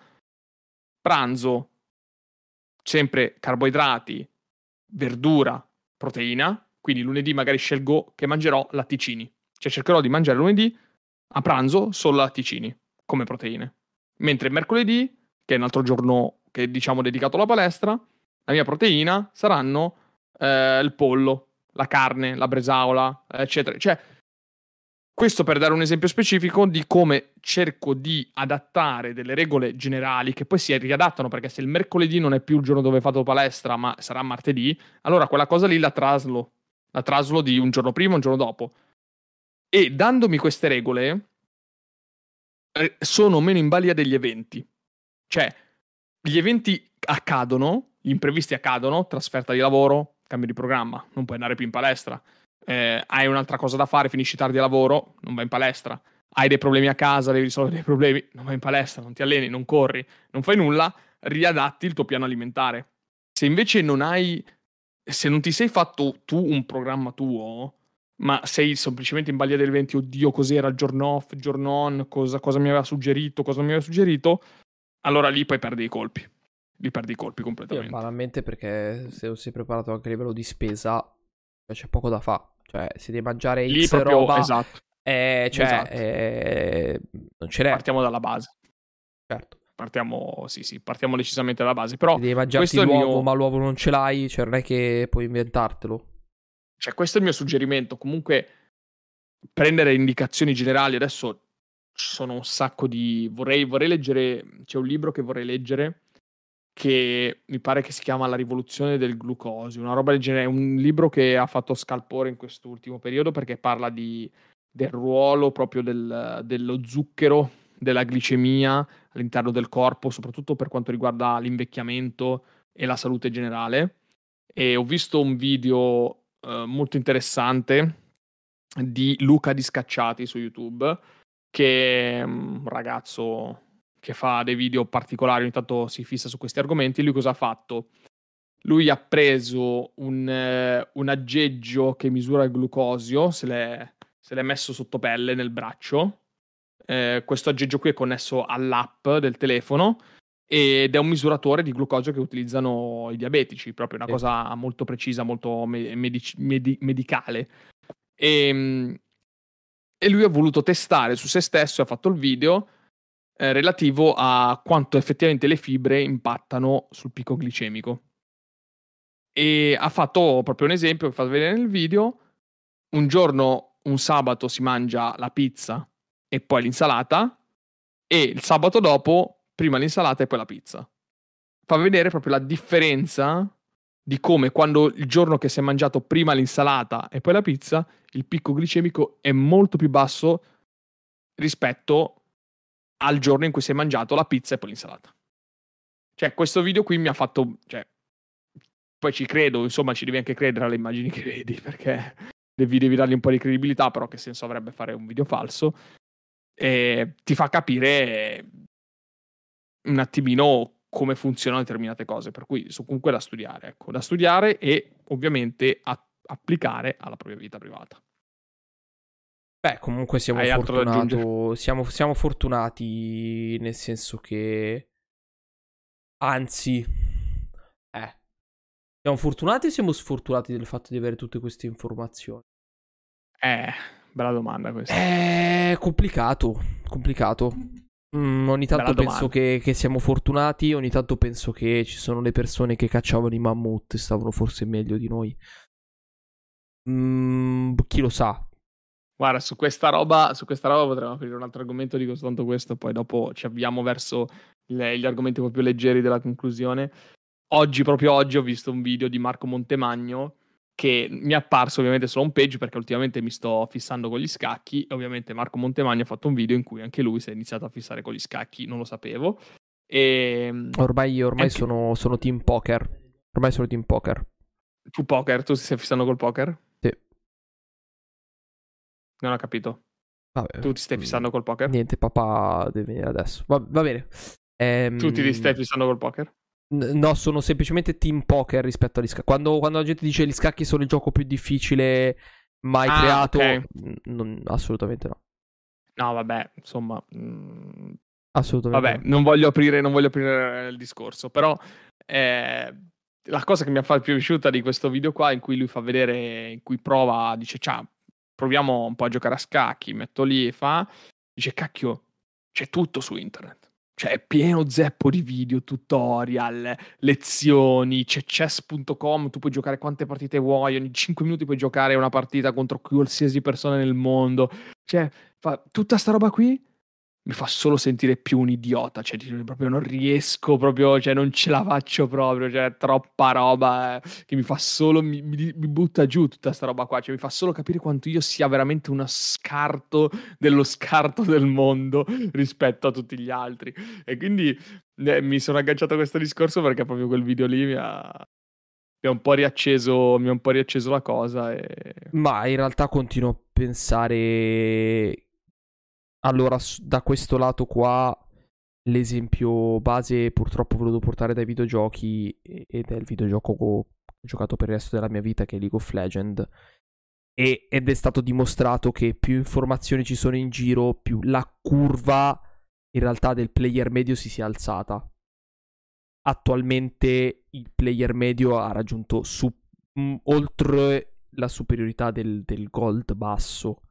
Speaker 2: Pranzo, sempre carboidrati, verdura, proteina. Quindi lunedì magari scelgo che mangerò latticini. Cioè cercherò di mangiare lunedì a pranzo solo latticini come proteine. Mentre mercoledì, che è un altro giorno che diciamo dedicato alla palestra, la mia proteina saranno eh, il pollo, la carne, la bresaola, eccetera. Cioè, questo per dare un esempio specifico di come cerco di adattare delle regole generali che poi si riadattano, perché se il mercoledì non è più il giorno dove fatto palestra, ma sarà martedì, allora quella cosa lì la traslo. La traslo di un giorno prima, un giorno dopo. E dandomi queste regole, eh, sono meno in balia degli eventi. Cioè, gli eventi accadono, gli imprevisti accadono, trasferta di lavoro, cambio di programma, non puoi andare più in palestra. Eh, hai un'altra cosa da fare, finisci tardi a lavoro, non vai in palestra. Hai dei problemi a casa, devi risolvere dei problemi, non vai in palestra, non ti alleni, non corri, non fai nulla, riadatti il tuo piano alimentare. Se invece non hai, se non ti sei fatto tu un programma tuo, ma sei semplicemente in balia degli eventi, oddio, cos'era il giorno off, giorno on, cosa, cosa mi aveva suggerito, cosa mi aveva suggerito, allora lì poi perdi i colpi. Li perdi i colpi completamente.
Speaker 1: Banalmente perché se non sei preparato anche a livello di spesa, cioè, c'è poco da fare. Cioè, se devi mangiare
Speaker 2: lì
Speaker 1: X
Speaker 2: proprio,
Speaker 1: roba,
Speaker 2: esatto.
Speaker 1: eh, cioè,
Speaker 2: esatto.
Speaker 1: eh, non ce n'è.
Speaker 2: Partiamo dalla base.
Speaker 1: Certo.
Speaker 2: Partiamo, sì, sì, partiamo decisamente dalla base. Però
Speaker 1: devi mangiarti l'uovo, mio... ma l'uovo non ce l'hai, cioè non è che puoi inventartelo.
Speaker 2: Cioè, questo è il mio suggerimento. Comunque, prendere indicazioni generali. Adesso ci sono un sacco di. Vorrei, vorrei leggere. C'è un libro che vorrei leggere che mi pare che si chiama La rivoluzione del glucosio, una roba del genere. Un libro che ha fatto scalpore in quest'ultimo periodo perché parla di, del ruolo proprio del, dello zucchero, della glicemia all'interno del corpo, soprattutto per quanto riguarda l'invecchiamento e la salute generale. E ho visto un video eh, molto interessante di Luca Di Scacciati su YouTube, che è un ragazzo che fa dei video particolari, ogni tanto si fissa su questi argomenti. Lui cosa ha fatto? Lui ha preso un, eh, un aggeggio che misura il glucosio, se l'è, se l'è messo sotto pelle nel braccio. Eh, questo aggeggio qui è connesso all'app del telefono ed è un misuratore di glucosio che utilizzano i diabetici, proprio una sì. cosa molto precisa, molto medic- medi- medicale. E, ehm, e, lui ha voluto testare su se stesso, ha fatto il video eh, relativo a quanto effettivamente le fibre impattano sul picco glicemico. E ha fatto proprio un esempio che fa vedere nel video. Un giorno, un sabato, si mangia la pizza e poi l'insalata, e il sabato dopo prima l'insalata e poi la pizza. Fa vedere proprio la differenza di come quando il giorno che si è mangiato prima l'insalata e poi la pizza, il picco glicemico è molto più basso rispetto al giorno in cui si è mangiato la pizza e poi l'insalata. Cioè, questo video qui mi ha fatto. Cioè, poi ci credo, insomma, ci devi anche credere alle immagini che vedi, perché devi, devi dargli un po' di credibilità, però che senso avrebbe fare un video falso? E ti fa capire un attimino come funzionano determinate cose, per cui sono comunque da studiare, ecco, da studiare e ovviamente a- applicare alla propria vita privata.
Speaker 1: Beh, comunque siamo fortunati, siamo, siamo fortunati nel senso che anzi eh siamo fortunati o siamo sfortunati del fatto di avere tutte queste informazioni?
Speaker 2: Eh, bella domanda questa.
Speaker 1: È complicato, complicato. Mm, ogni tanto penso che, che, siamo fortunati, ogni tanto penso che ci sono le persone che cacciavano i mammut e stavano forse meglio di noi. Mm, chi lo sa.
Speaker 2: Guarda, su questa roba, su questa roba potremmo aprire un altro argomento, dico soltanto questo, poi dopo ci avviamo verso le, gli argomenti un po' più leggeri della conclusione. Oggi, proprio oggi, ho visto un video di Marco Montemagno che mi è apparso ovviamente sulla home page perché ultimamente mi sto fissando con gli scacchi e ovviamente Marco Montemagno ha fatto un video in cui anche lui si è iniziato a fissare con gli scacchi, non lo sapevo. E...
Speaker 1: Ehm, ormai, ormai anche... sono, sono, team poker. Ormai sono team poker.
Speaker 2: Tu poker? Tu stai fissando col poker? Non ho capito.
Speaker 1: Vabbè,
Speaker 2: tu ti stai mm, fissando col poker?
Speaker 1: Niente, papà deve venire adesso. Va, va bene.
Speaker 2: Ehm... Tu ti stai fissando col poker?
Speaker 1: No, sono semplicemente team poker rispetto agli scacchi. Quando, quando, la gente dice gli scacchi sono il gioco più difficile mai ah, creato, okay. non, assolutamente no.
Speaker 2: No, vabbè, insomma. Mh... Mm,
Speaker 1: assolutamente.
Speaker 2: Vabbè, no. non, voglio aprire, non voglio aprire il discorso, però eh, la cosa che mi ha fatto più piaciuta di questo video qua, in cui lui fa vedere, in cui prova, dice, ciao, proviamo un po' a giocare a scacchi, metto lì e fa, dice cacchio, c'è tutto su internet. Cioè, è pieno zeppo di video, tutorial, lezioni, c'è chess.com, tu puoi giocare quante partite vuoi, ogni 5 minuti puoi giocare una partita contro qualsiasi persona nel mondo. Cioè, fa tutta sta roba qui mi fa solo sentire più un idiota, cioè proprio non riesco proprio, cioè non ce la faccio proprio, cioè troppa roba eh, che mi fa solo, mi, mi, butta giù tutta sta roba qua, cioè mi fa solo capire quanto io sia veramente uno scarto dello scarto del mondo rispetto a tutti gli altri. E quindi eh, mi sono agganciato a questo discorso perché proprio quel video lì mi ha, mi ha un po' riacceso, un po' riacceso la cosa. E...
Speaker 1: Ma in realtà continuo a pensare allora, da questo lato qua, l'esempio base purtroppo voluto portare dai videogiochi ed è il videogioco che ho giocato per il resto della mia vita che è League of Legends. E, ed è stato dimostrato che più informazioni ci sono in giro, più la curva in realtà del player medio si sia alzata. Attualmente il player medio ha raggiunto su, mh, oltre la superiorità del, del gold basso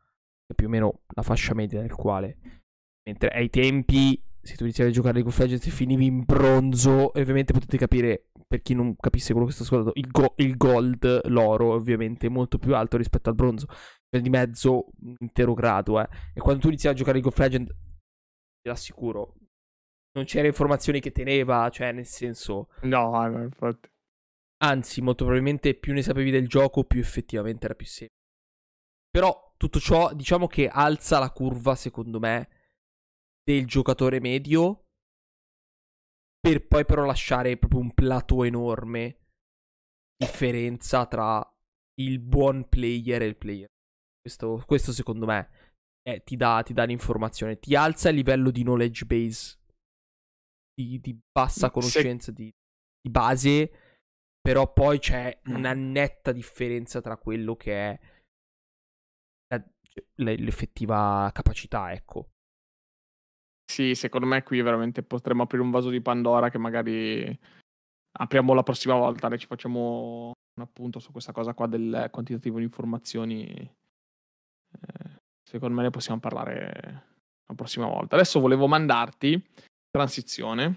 Speaker 1: più o meno la fascia media del quale. Mentre ai tempi, se tu iniziavi a giocare League of Legends finivi in bronzo, e ovviamente potete capire, per chi non capisse quello che sto ascoltando, il, go- il gold, l'oro, ovviamente, è molto più alto rispetto al bronzo. Per di mezzo, un intero grado, eh. E quando tu iniziavi a giocare League of Legends, ti assicuro, non c'era informazioni che teneva, cioè, nel senso...
Speaker 2: No, no, infatti.
Speaker 1: Anzi, molto probabilmente più ne sapevi del gioco, più effettivamente era più semplice. Però tutto ciò diciamo che alza la curva, secondo me, del giocatore medio. Per poi però lasciare proprio un plateau enorme. Differenza tra il buon player e il player. Questo, questo secondo me eh, ti, dà, ti dà l'informazione. Ti alza il livello di knowledge base. Di, di bassa conoscenza, Se... di, di base. Però poi c'è mm. una netta differenza tra quello che è l'effettiva capacità, ecco.
Speaker 2: Sì, secondo me qui veramente potremmo aprire un vaso di Pandora che magari apriamo la prossima volta, ne ci facciamo un appunto su questa cosa qua del quantitativo di informazioni. Eh, secondo me ne possiamo parlare la prossima volta. Adesso volevo mandarti transizione.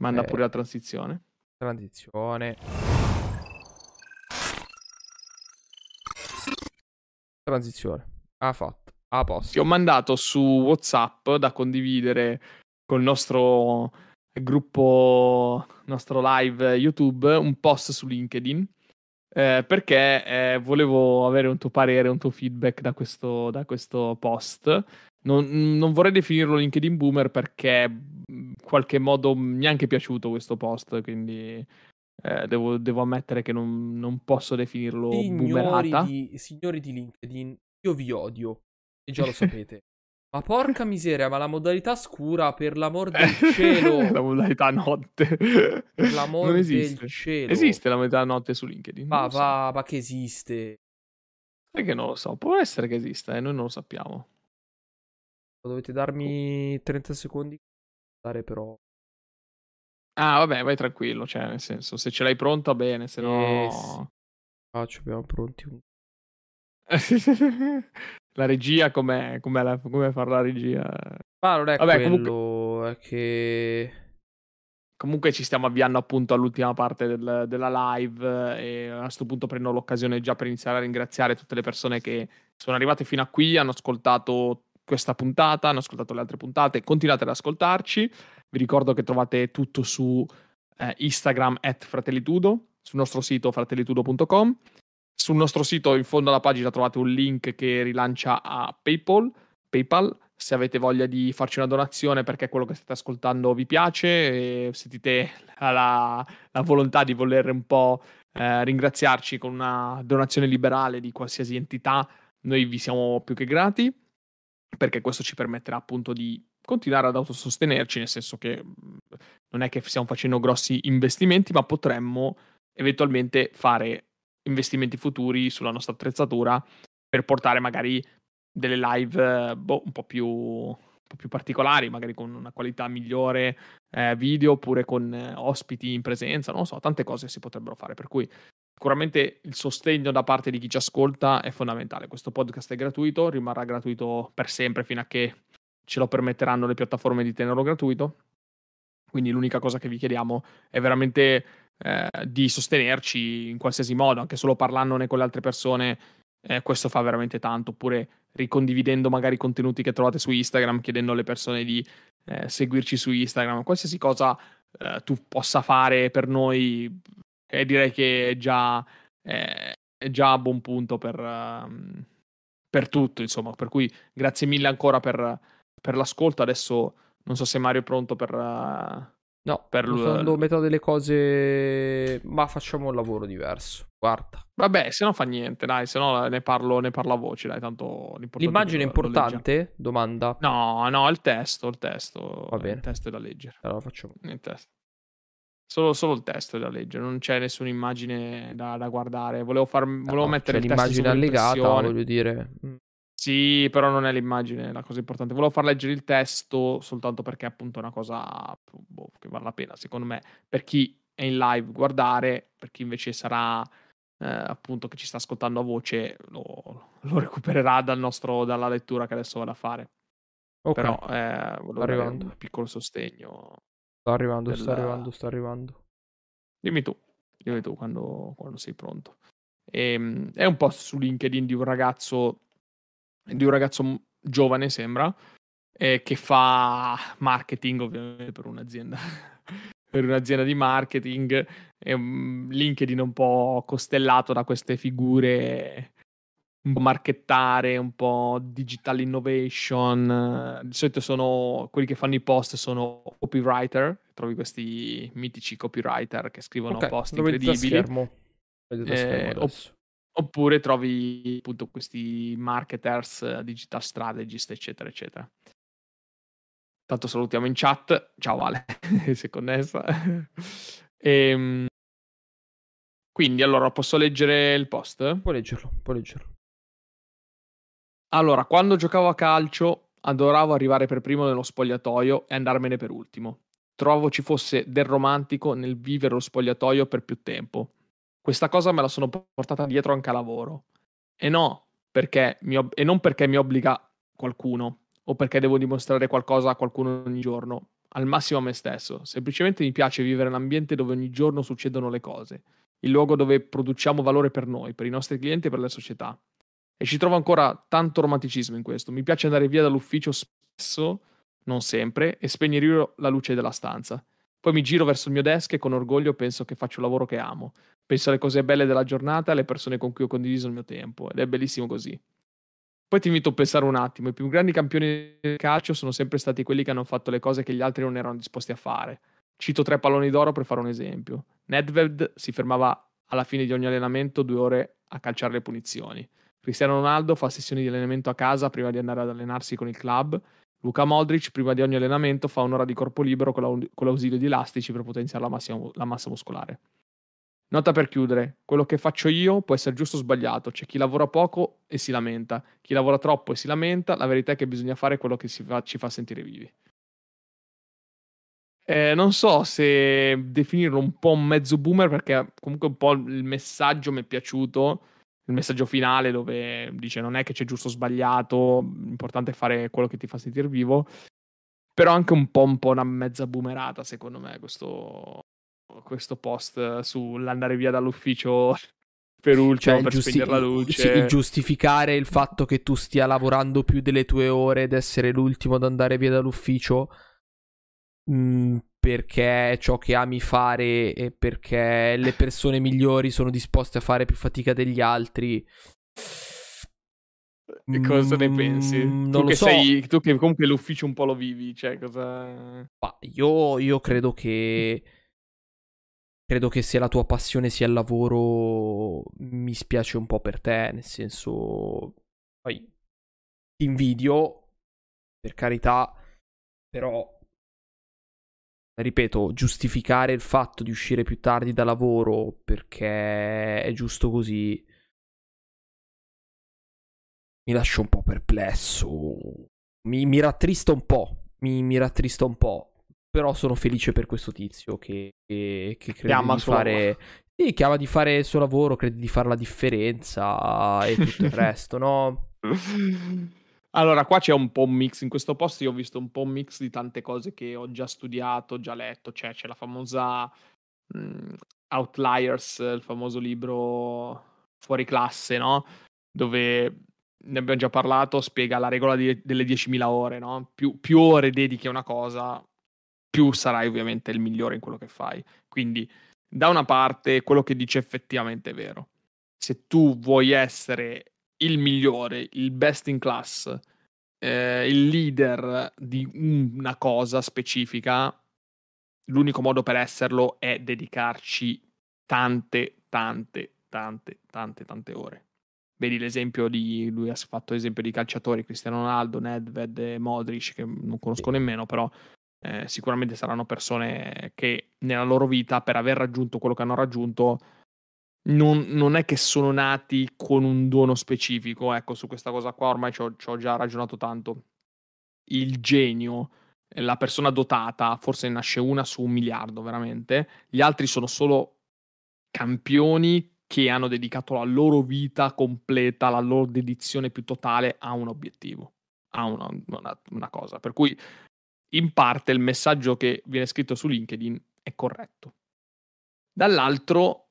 Speaker 2: Manda eh, pure la transizione.
Speaker 1: Transizione. Transizione. Ha fatto. A posto.
Speaker 2: Ti ho mandato su WhatsApp da condividere col nostro gruppo, nostro live YouTube, un post su LinkedIn. Eh, perché eh, volevo avere un tuo parere, un tuo feedback da questo, da questo post. Non, non, vorrei definirlo LinkedIn boomer perché in qualche modo mi è anche piaciuto questo post, quindi eh, devo, devo, ammettere che non, non posso definirlo signori.
Speaker 1: Di, signori di LinkedIn, io vi odio, e già lo sapete. Ma porca miseria, ma la modalità scura, per l'amor del cielo.
Speaker 2: la modalità notte.
Speaker 1: Per l'amor del cielo.
Speaker 2: Esiste la modalità notte su LinkedIn?
Speaker 1: Ma so. va, ma che esiste?
Speaker 2: Sai che non lo so, può essere che esista, eh? noi non lo sappiamo.
Speaker 1: Dovete darmi 30 secondi. Dare però
Speaker 2: Ah, vabbè, vai tranquillo, cioè, nel senso, se ce l'hai pronto, bene, se no... Eh.
Speaker 1: Ah, ci abbiamo pronti.
Speaker 2: la regia, com'è? Com'è, la... com'è fare la regia?
Speaker 1: Ma non è vabbè, quello, comunque... è che...
Speaker 2: Comunque ci stiamo avviando appunto all'ultima parte del, della live e a questo punto prendo l'occasione già per iniziare a ringraziare tutte le persone che sono arrivate fino a qui, hanno ascoltato questa puntata, hanno ascoltato le altre puntate, continuate ad ascoltarci. Vi ricordo che trovate tutto su eh, Instagram at fratellitudo, sul nostro sito fratellitudo.com. Sul nostro sito in fondo alla pagina trovate un link che rilancia a PayPal, PayPal se avete voglia di farci una donazione perché quello che state ascoltando vi piace e sentite la, la volontà di voler un po' eh, ringraziarci con una donazione liberale di qualsiasi entità, noi vi siamo più che grati perché questo ci permetterà appunto di continuare ad autosostenerci, nel senso che mhmm, non è che stiamo facendo grossi investimenti, ma potremmo eventualmente fare investimenti futuri sulla nostra attrezzatura per portare magari delle live boh, un, po più, un po' più particolari, magari con una qualità migliore eh, video oppure con eh, ospiti in presenza, non lo so, tante cose si potrebbero fare, per cui sicuramente il sostegno da parte di chi ci ascolta è fondamentale. Questo podcast è gratuito, rimarrà gratuito per sempre fino a che ce lo permetteranno le piattaforme di tenerlo gratuito. Quindi l'unica cosa che vi chiediamo è veramente eh, di sostenerci in qualsiasi modo, anche solo parlandone con le altre persone, eh, questo fa veramente tanto. Oppure ricondividendo magari contenuti che trovate su Instagram, chiedendo alle persone di eh, seguirci su Instagram, qualsiasi cosa eh, tu possa fare per noi, eh, direi che è già, è già a buon punto per, uh, per tutto, insomma. Per cui grazie mille ancora per, per l'ascolto. Adesso non so se Mario è pronto per... Uh,
Speaker 1: No, per l- metà delle cose, ma facciamo un lavoro diverso. Guarda.
Speaker 2: Vabbè, se no fa niente, dai, se no ne parlo, ne parlo a voce, dai, tanto
Speaker 1: L'immagine è importante? Domanda.
Speaker 2: No, no, il testo, il testo.
Speaker 1: Va bene.
Speaker 2: Il testo è da leggere.
Speaker 1: Allora facciamo.
Speaker 2: Il testo. Solo, solo, il testo è da leggere, non c'è nessuna immagine da, da guardare. Volevo, far, volevo no, mettere
Speaker 1: l'immagine allegata, voglio dire.
Speaker 2: Sì, però non è l'immagine la cosa importante. Volevo far leggere il testo soltanto perché appunto è una cosa boh, che vale la pena, secondo me, per chi è in live guardare, per chi invece sarà eh, appunto che ci sta ascoltando a voce, lo, lo recupererà dal nostro, dalla lettura che adesso vado a fare. Okay. Però eh, volevo dare un piccolo sostegno.
Speaker 1: Sto arrivando, del... sto arrivando, sto arrivando.
Speaker 2: Dimmi tu, dimmi tu quando, quando sei pronto. E, ehm, è un post su LinkedIn di un ragazzo di un ragazzo giovane, sembra, eh, che fa marketing ovviamente per un'azienda. per un'azienda di marketing, è un LinkedIn un po' costellato da queste figure un po' marchettare, un po' digital innovation. Di solito sono quelli che fanno i post sono copywriter, trovi questi mitici copywriter che scrivono okay, post incredibili.
Speaker 1: Vedete eh,
Speaker 2: Oppure trovi appunto questi marketers, digital strategist, eccetera, eccetera. Tanto salutiamo in chat. Ciao Ale, è connessa. e, ehm, quindi, allora, posso leggere il post?
Speaker 1: Puoi leggerlo, puoi leggerlo.
Speaker 2: Allora, quando giocavo a calcio, adoravo arrivare per primo nello spogliatoio e andarmene per ultimo. Trovavo ci fosse del romantico nel vivere lo spogliatoio per più tempo questa cosa me la sono portata dietro anche a lavoro. E, no, perché ob- e non perché mi obbliga qualcuno o perché devo dimostrare qualcosa a qualcuno ogni giorno, al massimo a me stesso. Semplicemente mi piace vivere l'ambiente dove ogni giorno succedono le cose, il luogo dove produciamo valore per noi, per i nostri clienti e per la società. E ci trovo ancora tanto romanticismo in questo. Mi piace andare via dall'ufficio spesso, non sempre, e spegnere la luce della stanza. Poi mi giro verso il mio desk e con orgoglio penso che faccio un lavoro che amo. Penso alle cose belle della giornata alle persone con cui ho condiviso il mio tempo ed è bellissimo così. Poi ti invito a pensare un attimo, i più grandi campioni del calcio sono sempre stati quelli che hanno fatto le cose che gli altri non erano disposti a fare. Cito tre palloni d'oro per fare un esempio. Nedved si fermava alla fine di ogni allenamento due ore a calciare le punizioni. Cristiano Ronaldo fa sessioni di allenamento a casa prima di andare ad allenarsi con il club Luca Modric prima di ogni allenamento fa un'ora di corpo libero con, la, con l'ausilio di elastici per potenziare la, massima, la massa muscolare. Nota per chiudere, quello che faccio io può essere giusto o sbagliato, c'è chi lavora poco e si lamenta, chi lavora troppo e si lamenta, la verità è che bisogna fare quello che fa, ci fa sentire vivi. Eh, non so se definirlo un po' un mezzo boomer perché comunque un po' il messaggio mi è piaciuto il messaggio finale dove dice non è che c'è giusto o sbagliato, l'importante è fare quello che ti fa sentire vivo, però anche un po', un po una mezza boomerata secondo me questo, questo post sull'andare via dall'ufficio per ultimo cioè, per giusti- spegnere la luce.
Speaker 1: Sì, giustificare il fatto che tu stia lavorando più delle tue ore ed essere l'ultimo ad andare via dall'ufficio mh, mm, perché è ciò che ami fare e perché le persone migliori sono disposte a fare più fatica degli altri.
Speaker 2: E cosa ne pensi? Mm, tu, che so. sei, tu che comunque l'ufficio un po' lo vivi, cioè cosa...
Speaker 1: Io, io credo che... Credo che se la tua passione sia il lavoro, mi spiace un po' per te, nel senso... Poi ti invidio, per carità, però ripeto, giustificare il fatto di uscire più tardi da lavoro perché è giusto così mi lascia un po' perplesso. Mi, mi rattrista un po'. Mi, mi, rattrista un po'. Però sono felice per questo tizio che, che, che crede di fare Sì, chiama di fare il suo lavoro, crede di fare la differenza e tutto il resto, no?
Speaker 2: Allora, qua c'è un po' un mix. In questo post io ho visto un po' un mix di tante cose che ho già studiato, già letto. Cioè, c'è la famosa mh, mm, Outliers, il famoso libro fuori classe, no? Dove ne abbiamo già parlato, spiega la regola di, delle 10.000 ore, no? Più, più ore dedichi a una cosa, più sarai ovviamente il migliore in quello che fai. Quindi da una parte quello che dice effettivamente è vero. Se tu vuoi essere il migliore, il best in class, eh, il leader di una cosa specifica, l'unico modo per esserlo è dedicarci tante, tante, tante, tante, tante ore. Vedi l'esempio di lui ha fatto esempio di calciatori Cristiano Ronaldo, Nedved Modric che non conosco nemmeno, però eh, sicuramente saranno persone che nella loro vita, per aver raggiunto quello che hanno raggiunto, non, non è che sono nati con un dono specifico. Ecco, su questa cosa qua ormai ci ho, già ragionato tanto. Il genio, la persona dotata, forse nasce una su un miliardo, veramente. Gli altri sono solo campioni che hanno dedicato la loro vita completa, la loro dedizione più totale a un obiettivo, a una, una, una cosa. Per cui in parte il messaggio che viene scritto su LinkedIn è corretto. Dall'altro,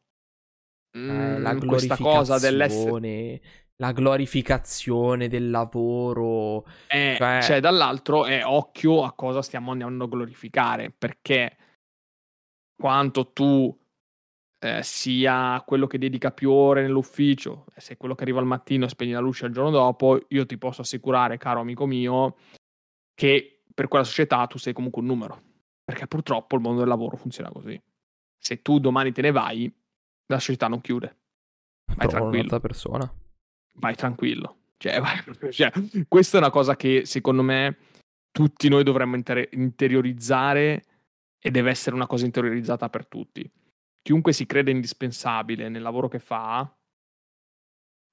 Speaker 1: eh, mm, la questa cosa dell'essere la glorificazione del lavoro.
Speaker 2: Eh, cioè... cioè, dall'altro è occhio a cosa stiamo andando a glorificare, perché quanto tu eh, sia quello che dedica più ore nell'ufficio, se quello che arriva al mattino e spegne la luce il giorno dopo, io ti posso assicurare, caro amico mio, che per quella società tu sei comunque un numero. Perché purtroppo il mondo del lavoro funziona così. Se tu domani te ne vai, la società non chiude. Vai Trovo tranquillo.
Speaker 1: persona.
Speaker 2: Vai tranquillo. Cioè, vai, cioè, questa è una cosa che secondo me tutti noi dovremmo inter- interiorizzare e deve essere una cosa interiorizzata per tutti. Chiunque si crede indispensabile nel lavoro che fa,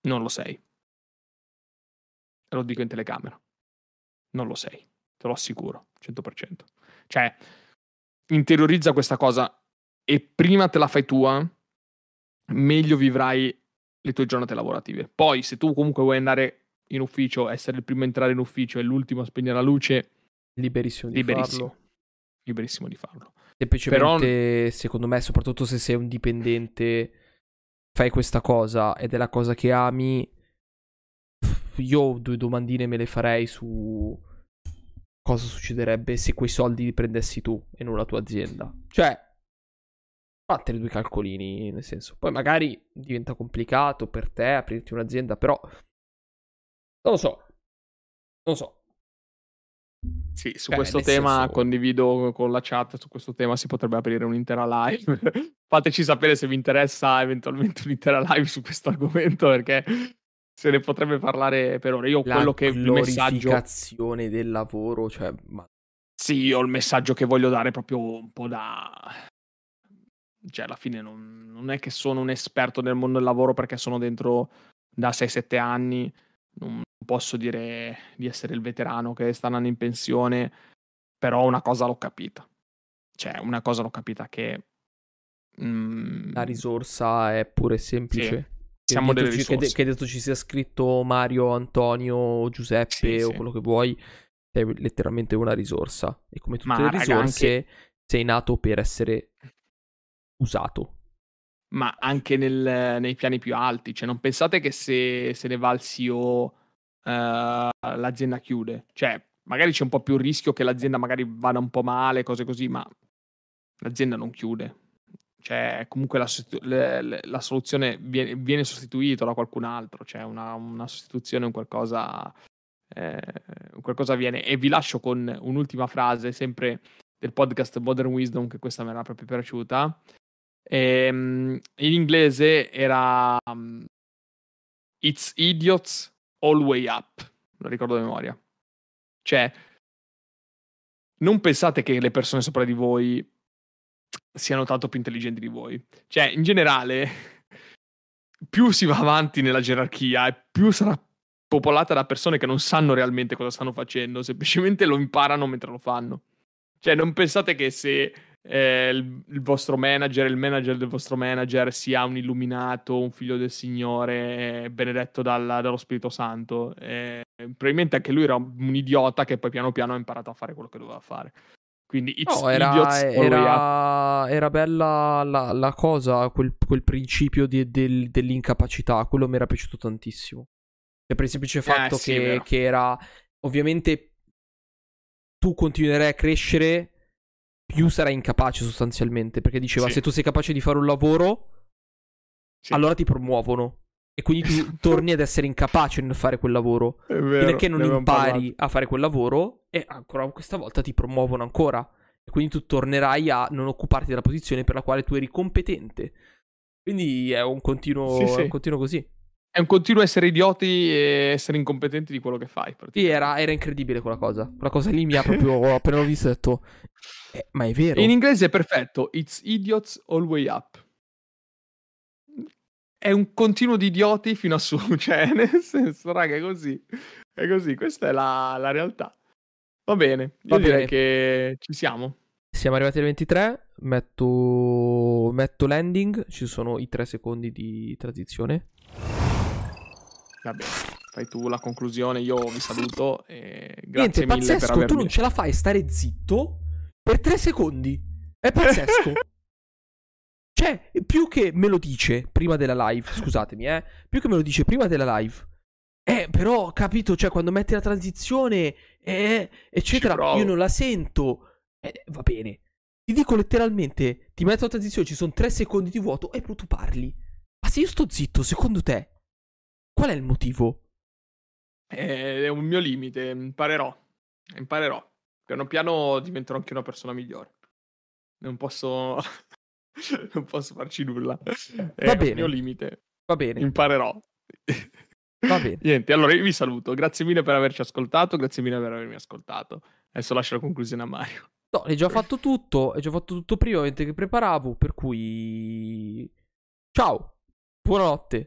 Speaker 2: non lo sei. Lo dico in telecamera. Non lo sei te lo assicuro, 100%. Cioè, interiorizza questa cosa e prima te la fai tua, meglio vivrai le tue giornate lavorative. Poi, se tu comunque vuoi andare in ufficio, essere il primo a entrare in ufficio e l'ultimo a spegnere la luce,
Speaker 1: liberissimo di liberissimo. farlo.
Speaker 2: Liberissimo di farlo.
Speaker 1: Semplicemente, Però... secondo me, soprattutto se sei un dipendente, fai questa cosa ed è la cosa che ami. Io due domandine me le farei su cosa succederebbe se quei soldi li prendessi tu e non la tua azienda. Cioè, fate due calcolini, nel senso, poi magari diventa complicato per te aprirti un'azienda, però non lo so. Non lo so.
Speaker 2: Sì, su cioè, questo tema senso... condivido con la chat, su questo tema si potrebbe aprire un'intera live. Fateci sapere se vi interessa eventualmente un'intera live su questo argomento perché se ne potrebbe parlare per ora. Io
Speaker 1: la
Speaker 2: quello che il
Speaker 1: messaggio del lavoro, cioè ma...
Speaker 2: Sì, io il messaggio che voglio dare proprio un po' da cioè alla fine non, non è che sono un esperto nel mondo del lavoro perché sono dentro da 6-7 anni, non posso dire di essere il veterano che sta andando in pensione, però una cosa l'ho capita. Cioè, una cosa l'ho capita che
Speaker 1: mm, la risorsa è pure semplice.
Speaker 2: Sì siamo delle
Speaker 1: risorse. Che, che detto ci sia scritto Mario, Antonio, Giuseppe sì, o sì. quello che vuoi, sei letteralmente una risorsa. E come tutte Ma, le risorse, anche... sei nato per essere usato.
Speaker 2: Ma anche nel, nei piani più alti, cioè non pensate che se se ne va il CEO uh, eh, l'azienda chiude. Cioè, magari c'è un po' più rischio che l'azienda magari vada un po' male, cose così, ma l'azienda non chiude cioè comunque la, la, la soluzione viene, viene, sostituita da qualcun altro, cioè una, una sostituzione, un qualcosa, eh, un qualcosa avviene. E vi lascio con un'ultima frase, sempre del podcast Modern Wisdom, che questa mi era proprio piaciuta. E, ehm, in inglese era um, It's idiots all way up, lo ricordo a memoria. Cioè, non pensate che le persone sopra di voi siano tanto più intelligenti di voi. Cioè, in generale, più si va avanti nella gerarchia e più sarà popolata da persone che non sanno realmente cosa stanno facendo, semplicemente lo imparano mentre lo fanno. Cioè, non pensate che se eh, il, il, vostro manager, il manager del vostro manager sia un illuminato, un figlio del Signore, benedetto dalla, dallo Spirito Santo. Eh, probabilmente anche lui era un idiota che poi piano piano ha imparato a fare quello che doveva fare. Quindi
Speaker 1: no, era, era, era, bella la, la cosa, quel, quel principio di, del, dell'incapacità, quello mi era piaciuto tantissimo. Cioè, per il semplice eh, fatto eh, sì, che, che era ovviamente tu continuerai a crescere più sarai incapace sostanzialmente. Perché diceva: sì. se tu sei capace di fare un lavoro, sì. allora ti promuovono. E quindi tu torni ad essere incapace nel fare quel lavoro. È vero, Finché non impari a fare quel lavoro, e ancora questa volta ti promuovono ancora. E quindi tu tornerai a non occuparti della posizione per la quale tu eri competente. Quindi è un continuo, sì, sì. È un continuo così.
Speaker 2: È un continuo essere idioti e essere incompetenti di quello che fai.
Speaker 1: Sì, era, era, incredibile quella cosa. Quella cosa lì mi ha proprio. appena l'ho visto, ho detto. Eh, ma è vero.
Speaker 2: In inglese è perfetto. It's idiots all way up. È un continuo di idioti fino a su. Cioè, nel senso, raga, è così. È così. Questa è la, la realtà. Va bene. Io Va direi bene. che ci siamo.
Speaker 1: Siamo arrivati al 23. Metto, metto landing. Ci sono i 3 secondi di transizione.
Speaker 2: Vabbè, fai tu la conclusione, io vi saluto e grazie
Speaker 1: Niente,
Speaker 2: mille
Speaker 1: pazzesco,
Speaker 2: per avermi...
Speaker 1: tu non ce la fai stare zitto per tre secondi. È pazzesco. cioè, più che me lo dice prima della live, scusatemi, eh, più che me lo dice prima della live. Eh, però, capito, cioè, quando metti la transizione, eh, eccetera, io non la sento. Eh, va bene. Ti dico letteralmente, ti metto la transizione, ci sono tre secondi di vuoto e poi tu parli. Ma se io sto zitto, secondo te, Qual è il motivo?
Speaker 2: È un mio limite, imparerò. Imparerò. Piano piano diventerò anche una persona migliore. Non posso. non posso farci nulla. È Va bene. il mio limite.
Speaker 1: Va bene.
Speaker 2: Imparerò.
Speaker 1: Va bene.
Speaker 2: Niente, allora io vi saluto. Grazie mille per averci ascoltato. Grazie mille per avermi ascoltato. Adesso lascio la conclusione a Mario.
Speaker 1: No, hai già fatto tutto. Hai già fatto tutto prima, mentre che preparavo. Per cui. Ciao. Buonanotte.